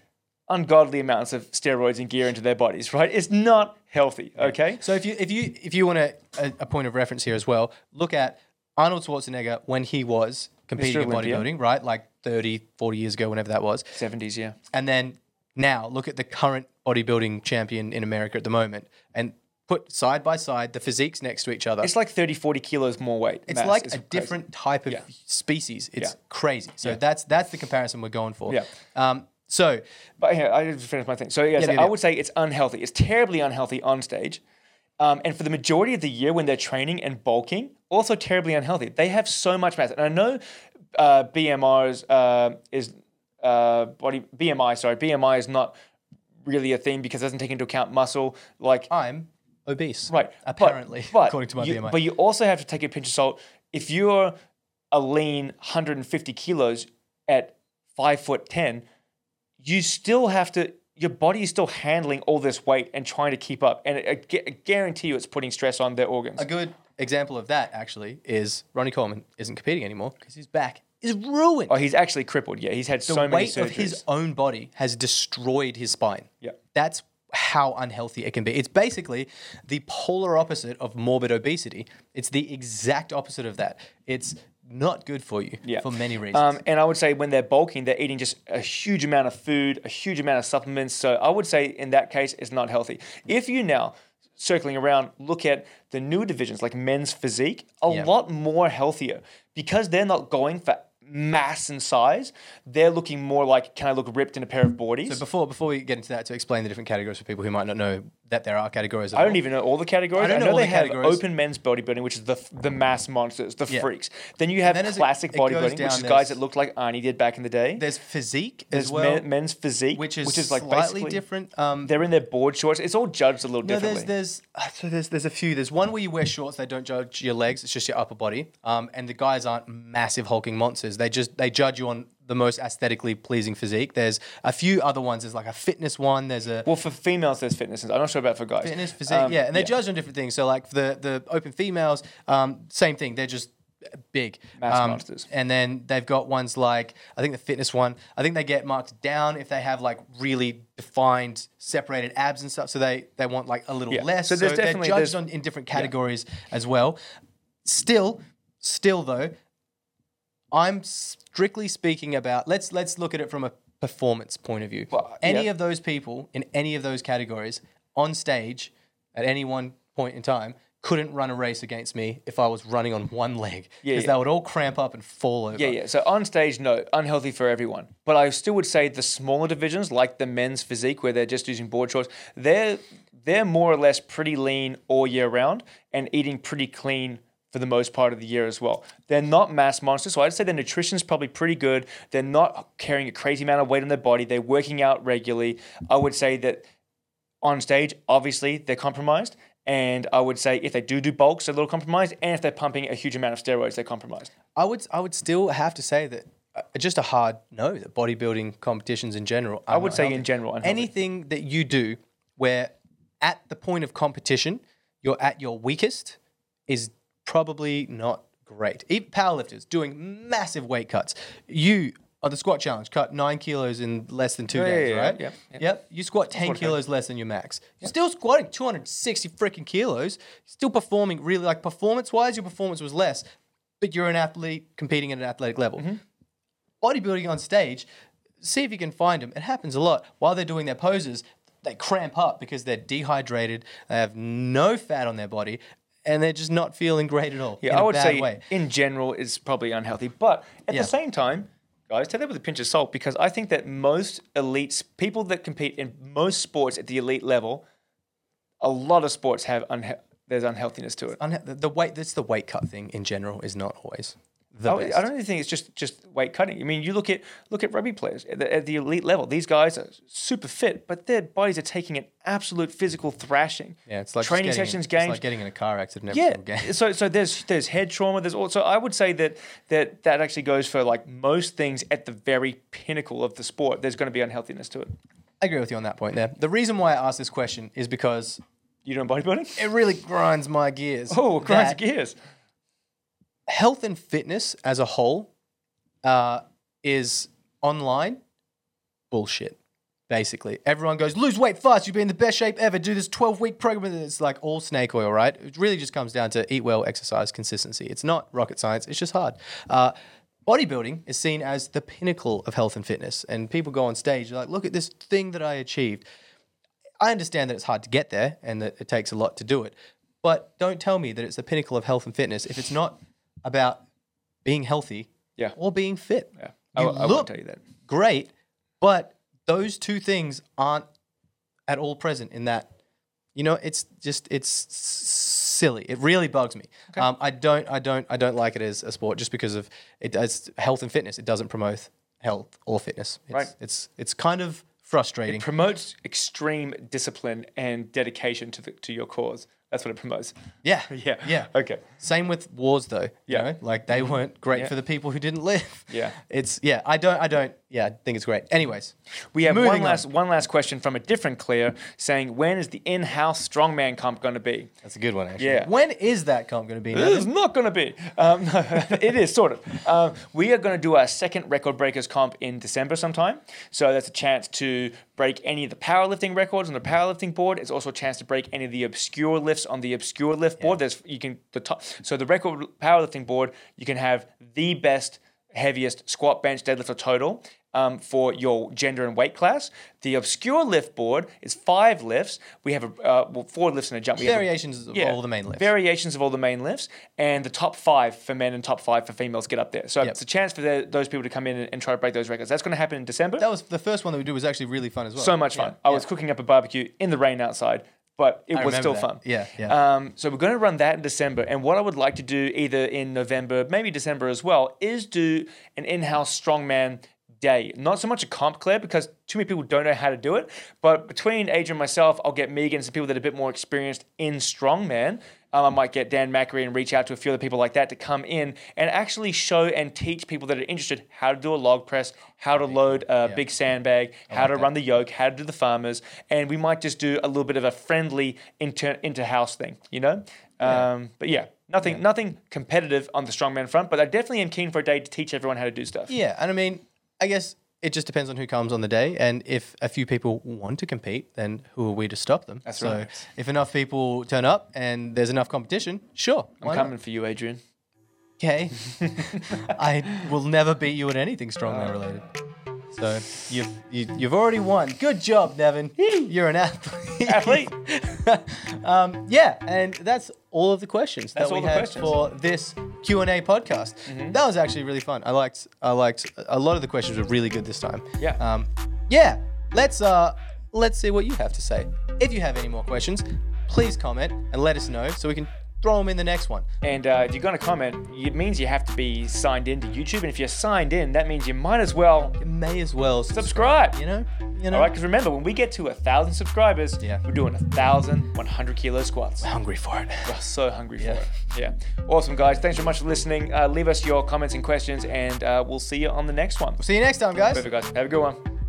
S1: ungodly amounts of steroids and gear into their bodies. Right? It's not healthy. Okay.
S2: So if you if you if you want a, a, point of reference here as well, look at Arnold Schwarzenegger when he was competing in bodybuilding, right? Like 30, 40 years ago, whenever that was.
S1: Seventies. Yeah.
S2: And then now look at the current bodybuilding champion in America at the moment and put side by side the physiques next to each other.
S1: It's like 30, 40 kilos more weight.
S2: It's like
S1: It's
S2: a
S1: crazy.
S2: different type of
S1: Yeah.
S2: species. It's
S1: Yeah.
S2: crazy. So
S1: Yeah.
S2: that's that's the comparison we're going for.
S1: Yeah.
S2: Um, so
S1: But here, I just finished my thing. So yes, I would say it's unhealthy. It's terribly unhealthy on stage. Um, and for the majority of the year when they're training and bulking, also terribly unhealthy. They have so much mass. And I know uh, BMRs uh, is uh, body BMI. Sorry, BMI is not really a thing because it doesn't take into account muscle. Like
S2: I'm obese.
S1: Right.
S2: Apparently,
S1: but
S2: according to my
S1: you,
S2: BMI.
S1: But you also have to take a pinch of salt. If you're a lean 150 kilos at five foot 10, you still have to, your body is still handling all this weight and trying to keep up. And I, I guarantee you it's putting stress on their organs.
S2: A good example of that actually is Ronnie Coleman isn't competing anymore because his back is ruined.
S1: Oh, he's actually crippled. Yeah, he's had
S2: the
S1: so many surgeries.
S2: The weight of his own body has destroyed his spine.
S1: Yeah.
S2: That's how unhealthy it can be. It's basically the polar opposite of morbid obesity. It's the exact opposite of that. It's not good for you
S1: Yeah.
S2: for many reasons.
S1: Um, and I would say when they're bulking, they're eating just a huge amount of food, a huge amount of supplements. So I would say in that case, it's not healthy. If you now, circling around, look at the new divisions like men's physique, a
S2: Yeah.
S1: lot more healthier because they're not going for mass and size. They're looking more like, can I look ripped in a pair of boardies?
S2: so before before we get into that, to explain the different categories for people who might not know that there are categories. At
S1: I don't
S2: all.
S1: even know all the categories.
S2: I don't know
S1: know
S2: all
S1: they
S2: the
S1: have
S2: categories.
S1: open men's bodybuilding, which is the the mass monsters, the
S2: Yeah.
S1: freaks. Then you have
S2: then it-
S1: classic
S2: it
S1: bodybuilding, which is guys that look like Arnie did back in the day.
S2: There's physique
S1: There's
S2: as well,
S1: men- men's physique,
S2: which is, which is
S1: like
S2: slightly
S1: basically
S2: different. Um,
S1: They're in their board shorts. It's all judged a little
S2: No,
S1: differently.
S2: there's there's uh, so there's there's a few. There's one where you wear shorts. They don't judge your legs. It's just your upper body. Um, and the guys aren't massive hulking monsters. They just they judge you on the most aesthetically pleasing physique. There's a few other ones. There's like a fitness one. There's a
S1: well, for females, there's fitness. I'm not sure about for guys.
S2: fitness physique.
S1: Um,
S2: yeah, and they're judged on different things. So like the the open females, um, same thing. They're just big
S1: Mass
S2: um,
S1: monsters.
S2: And then they've got ones like I think the fitness one. I think they get marked down if they have like really defined separated abs and stuff. So they they want like a little
S1: Yeah.
S2: less.
S1: So
S2: So,
S1: there's
S2: they're
S1: definitely-
S2: judged
S1: there's-
S2: on in different categories as well. Still, still though, I'm strictly speaking about let's let's look at it from a performance point of view.
S1: Well,
S2: any
S1: yeah.
S2: of those people in any of those categories on stage at any one point in time couldn't run a race against me if I was running on one leg
S1: Yeah,
S2: because
S1: yeah.
S2: they would all cramp up and fall over.
S1: Yeah, yeah. So on stage, no, unhealthy for everyone. But I still would say the smaller divisions, like the men's physique, where they're just using board shorts, they're they're more or less pretty lean all year round and eating pretty clean for the most part of the year as well. They're not mass monsters, so I'd say their nutrition's probably pretty good. They're not carrying a crazy amount of weight on their body. They're working out regularly. I would say that on stage, obviously they're compromised. And I would say if they do do bulks, they're a little compromised. And if they're pumping a huge amount of steroids, they're compromised.
S2: I would I would still have to say that uh, just a hard no that bodybuilding competitions in general.
S1: I would say in general, unhealthy.
S2: anything that you do where at the point of competition you're at your weakest is probably not great. Even powerlifters doing massive weight cuts. You on the squat challenge cut nine kilos in less than two
S1: Yeah,
S2: days,
S1: yeah,
S2: right?
S1: yeah.
S2: Yep. You squat ten
S1: I
S2: kilos less than your max. You're still squatting 260 freaking kilos. Still performing really like performance wise, your performance was less, but you're an athlete competing at an athletic level
S1: Mm-hmm.
S2: bodybuilding on stage, see if you can find them. It happens a lot. While they're doing their poses, they cramp up because they're dehydrated, they have no fat on their body, and they're just not feeling great at all.
S1: Yeah,
S2: in
S1: I would say
S2: way.
S1: in general it's probably unhealthy, but at
S2: Yeah.
S1: the same time, guys, take that with a pinch of salt because I think that most elites, people that compete in most sports at the elite level, a lot of sports have unha- there's unhealthiness to it.
S2: Unha- the weight that's the weight cut thing in general is not always the oh,
S1: I,
S2: best.
S1: I don't even think it's just just weight cutting. I mean, you look at look at rugby players at the, at the elite level. These guys are super fit, but their bodies are taking an absolute physical thrashing.
S2: yeah, it's like
S1: training
S2: getting-
S1: sessions,
S2: it's
S1: games.
S2: like getting in a car accident every
S1: Yeah.
S2: game.
S1: So so there's there's head trauma. There's also I would say that that that actually goes for like most things at the very pinnacle of the sport. There's going to be unhealthiness to it.
S2: I agree with you on that point there. The reason why I asked this question is because
S1: You doing bodybuilding?
S2: it really grinds my gears.
S1: Oh, grinds gears.
S2: Health and fitness as a whole uh, is online bullshit. Basically, everyone goes lose weight fast. You'll be in the best shape ever. Do this twelve week program. It's like all snake oil, right? It really just comes down to eat well, exercise, consistency. It's not rocket science. It's just hard. Uh, bodybuilding is seen as the pinnacle of health and fitness, and people go on stage like, "Look at this thing that I achieved." I understand that it's hard to get there and that it takes a lot to do it, but don't tell me that it's the pinnacle of health and fitness if it's not about being healthy
S1: Yeah.
S2: or being fit.
S1: Yeah, I,
S2: You
S1: I won't
S2: look
S1: tell you that.
S2: great, but those two things aren't at all present in that. You know, it's just it's s- silly. It really bugs me. Um, I don't, I don't, I don't like it as a sport just because of it does health and fitness. It doesn't promote health or fitness. It's,
S1: Right.
S2: It's it's kind of frustrating.
S1: It Promotes extreme discipline and dedication to the, to your cause. That's what it promotes.
S2: yeah,
S1: Yeah.
S2: yeah.
S1: Okay.
S2: Same with wars, though. You
S1: Yeah.
S2: know, like they weren't great
S1: Yeah.
S2: for the people who didn't live.
S1: Yeah.
S2: It's yeah. I don't. I don't. Yeah. I think it's great. Anyways,
S1: We have one
S2: Moving on.
S1: last one last question from a different Claire saying, when is the in-house strongman comp going to be?
S2: that's a good one. Actually.
S1: Yeah.
S2: When is that comp going to be?
S1: It
S2: Nathan?
S1: is not going to be. Um, it is sort of. Um, we are going to do our second record breakers comp in December sometime. So that's a chance to break any of the powerlifting records on the powerlifting board. It's also a chance to break any of the obscure lifts on the obscure lift board. There's you can the top. So the record powerlifting board, you can have the best, heaviest squat, bench, deadlift, or total. Um, for your gender and weight class, the obscure lift board is five lifts. We have a uh, well, four lifts and a jump. We have a-
S2: Variations of all the main lifts.
S1: variations of all the main lifts, and the top five for men and top five for females get up there. So
S2: Yep.
S1: it's a chance for the, those people to come in and, and try to break those records. That's going to happen in December.
S2: That was the first one that we did was actually really fun as well.
S1: so much fun. I was cooking up a barbecue in the rain outside, but it
S2: I
S1: was still
S2: that.
S1: fun.
S2: Yeah, yeah.
S1: Um, so we're going to run that in December, and what I would like to do either in November, maybe December as well, is do an in-house strongman day. Not so much a comp Claire because too many people don't know how to do it. But between Adrian and myself, I'll get Megan and some people that are a bit more experienced in strongman. Um, I might get Dan Macri and reach out to a few other people like that to come in and actually show and teach people that are interested how to do a log press, how to load a big sandbag, how to run the yoke, how to do the farmers, and we might just do a little bit of a friendly inter inter house thing, you know. Um, but yeah, nothing nothing competitive on the strongman front, but I definitely am keen for a day to teach everyone how to do stuff.
S2: Yeah, and I mean, I guess it just depends on who comes on the day, and if a few people want to compete, then who are we to stop them?
S1: That's
S2: so
S1: right.
S2: if enough people turn up and there's enough competition, sure,
S1: I'm
S2: why not?
S1: coming for you, Adrian.
S2: Okay, I will never beat you at anything strongman related. So you've you, you've already won. Good job, Nevin. You're an athlete.
S1: Athlete.
S2: um, yeah, and that's all of the questions
S1: That's
S2: that we
S1: all the
S2: had
S1: questions. Mm-hmm.
S2: for this Q and A podcast. That was actually really fun. I liked I liked a lot of the questions were really good this time.
S1: Yeah.
S2: Um, yeah. Let's uh let's see what you have to say. If you have any more questions, please comment and let us know so we can throw them in the next one.
S1: And uh, if you're going to comment, it means you have to be signed in to YouTube. And if you're signed in, that means you might as well
S2: You may as well
S1: subscribe.
S2: You know. You know.
S1: All right, because remember, when we get to a thousand subscribers,
S2: Yeah.
S1: we're doing a thousand 100 kilo squats.
S2: Hungry for it.
S1: We're so hungry
S2: Yeah.
S1: for it. Yeah. Awesome, guys. Thanks so much for listening. Uh, leave us your comments and questions, and uh, we'll see you on the next one.
S2: See you next time, guys.
S1: Perfect, guys. Have a good one.